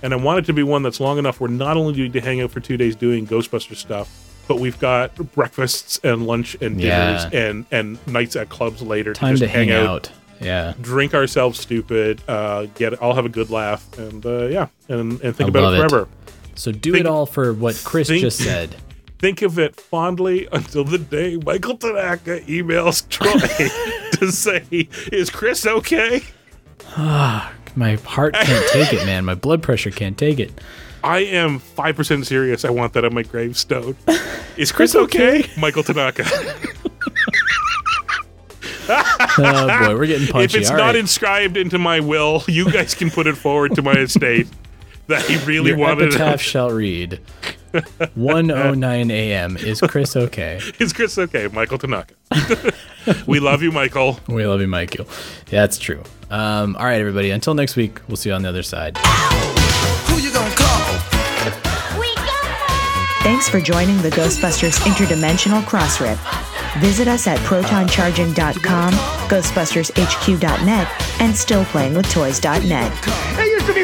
and I want it to be one that's long enough where not only do we hang out for two days doing Ghostbuster stuff, but we've got breakfasts and lunch and dinners Yeah. and and nights at clubs later Time to to just hang hang out. Yeah. drink ourselves stupid, uh, get I'll have a good laugh, and uh, yeah, and and think I about it it. forever. So do Think- it all for what Chris think- just said. Think of it fondly until the day Michael Tanaka emails Troy to say, "Is Chris okay?" My heart can't take it, man. My blood pressure can't take it. I am five percent serious. I want that on my gravestone. Is Chris okay? Michael Tanaka. Oh boy, we're getting punchy. if it's All not right. inscribed into my will, you guys can put it forward to my estate that he really Your wanted. epitaph shall read 109 a.m. Is Chris okay? Is Chris okay? Michael Tanaka. we love you, Michael. We love you, Michael. Yeah, that's true. Um, all right, everybody. Until next week, we'll see you on the other side. Who you gonna call? Thanks for joining the Ghostbusters Interdimensional Crossrip. Visit us at protoncharging.com, ghostbustershq.net, and stillplayingwithtoys.net. That used to be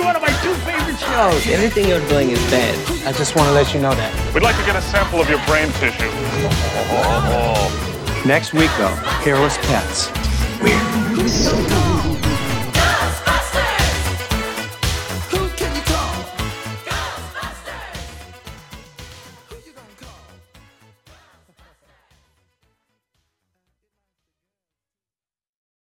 shows. Anything you're doing is bad. I just want to let you know that. We'd like to get a sample of your brain tissue. Next week, though, hairless pets. Weird.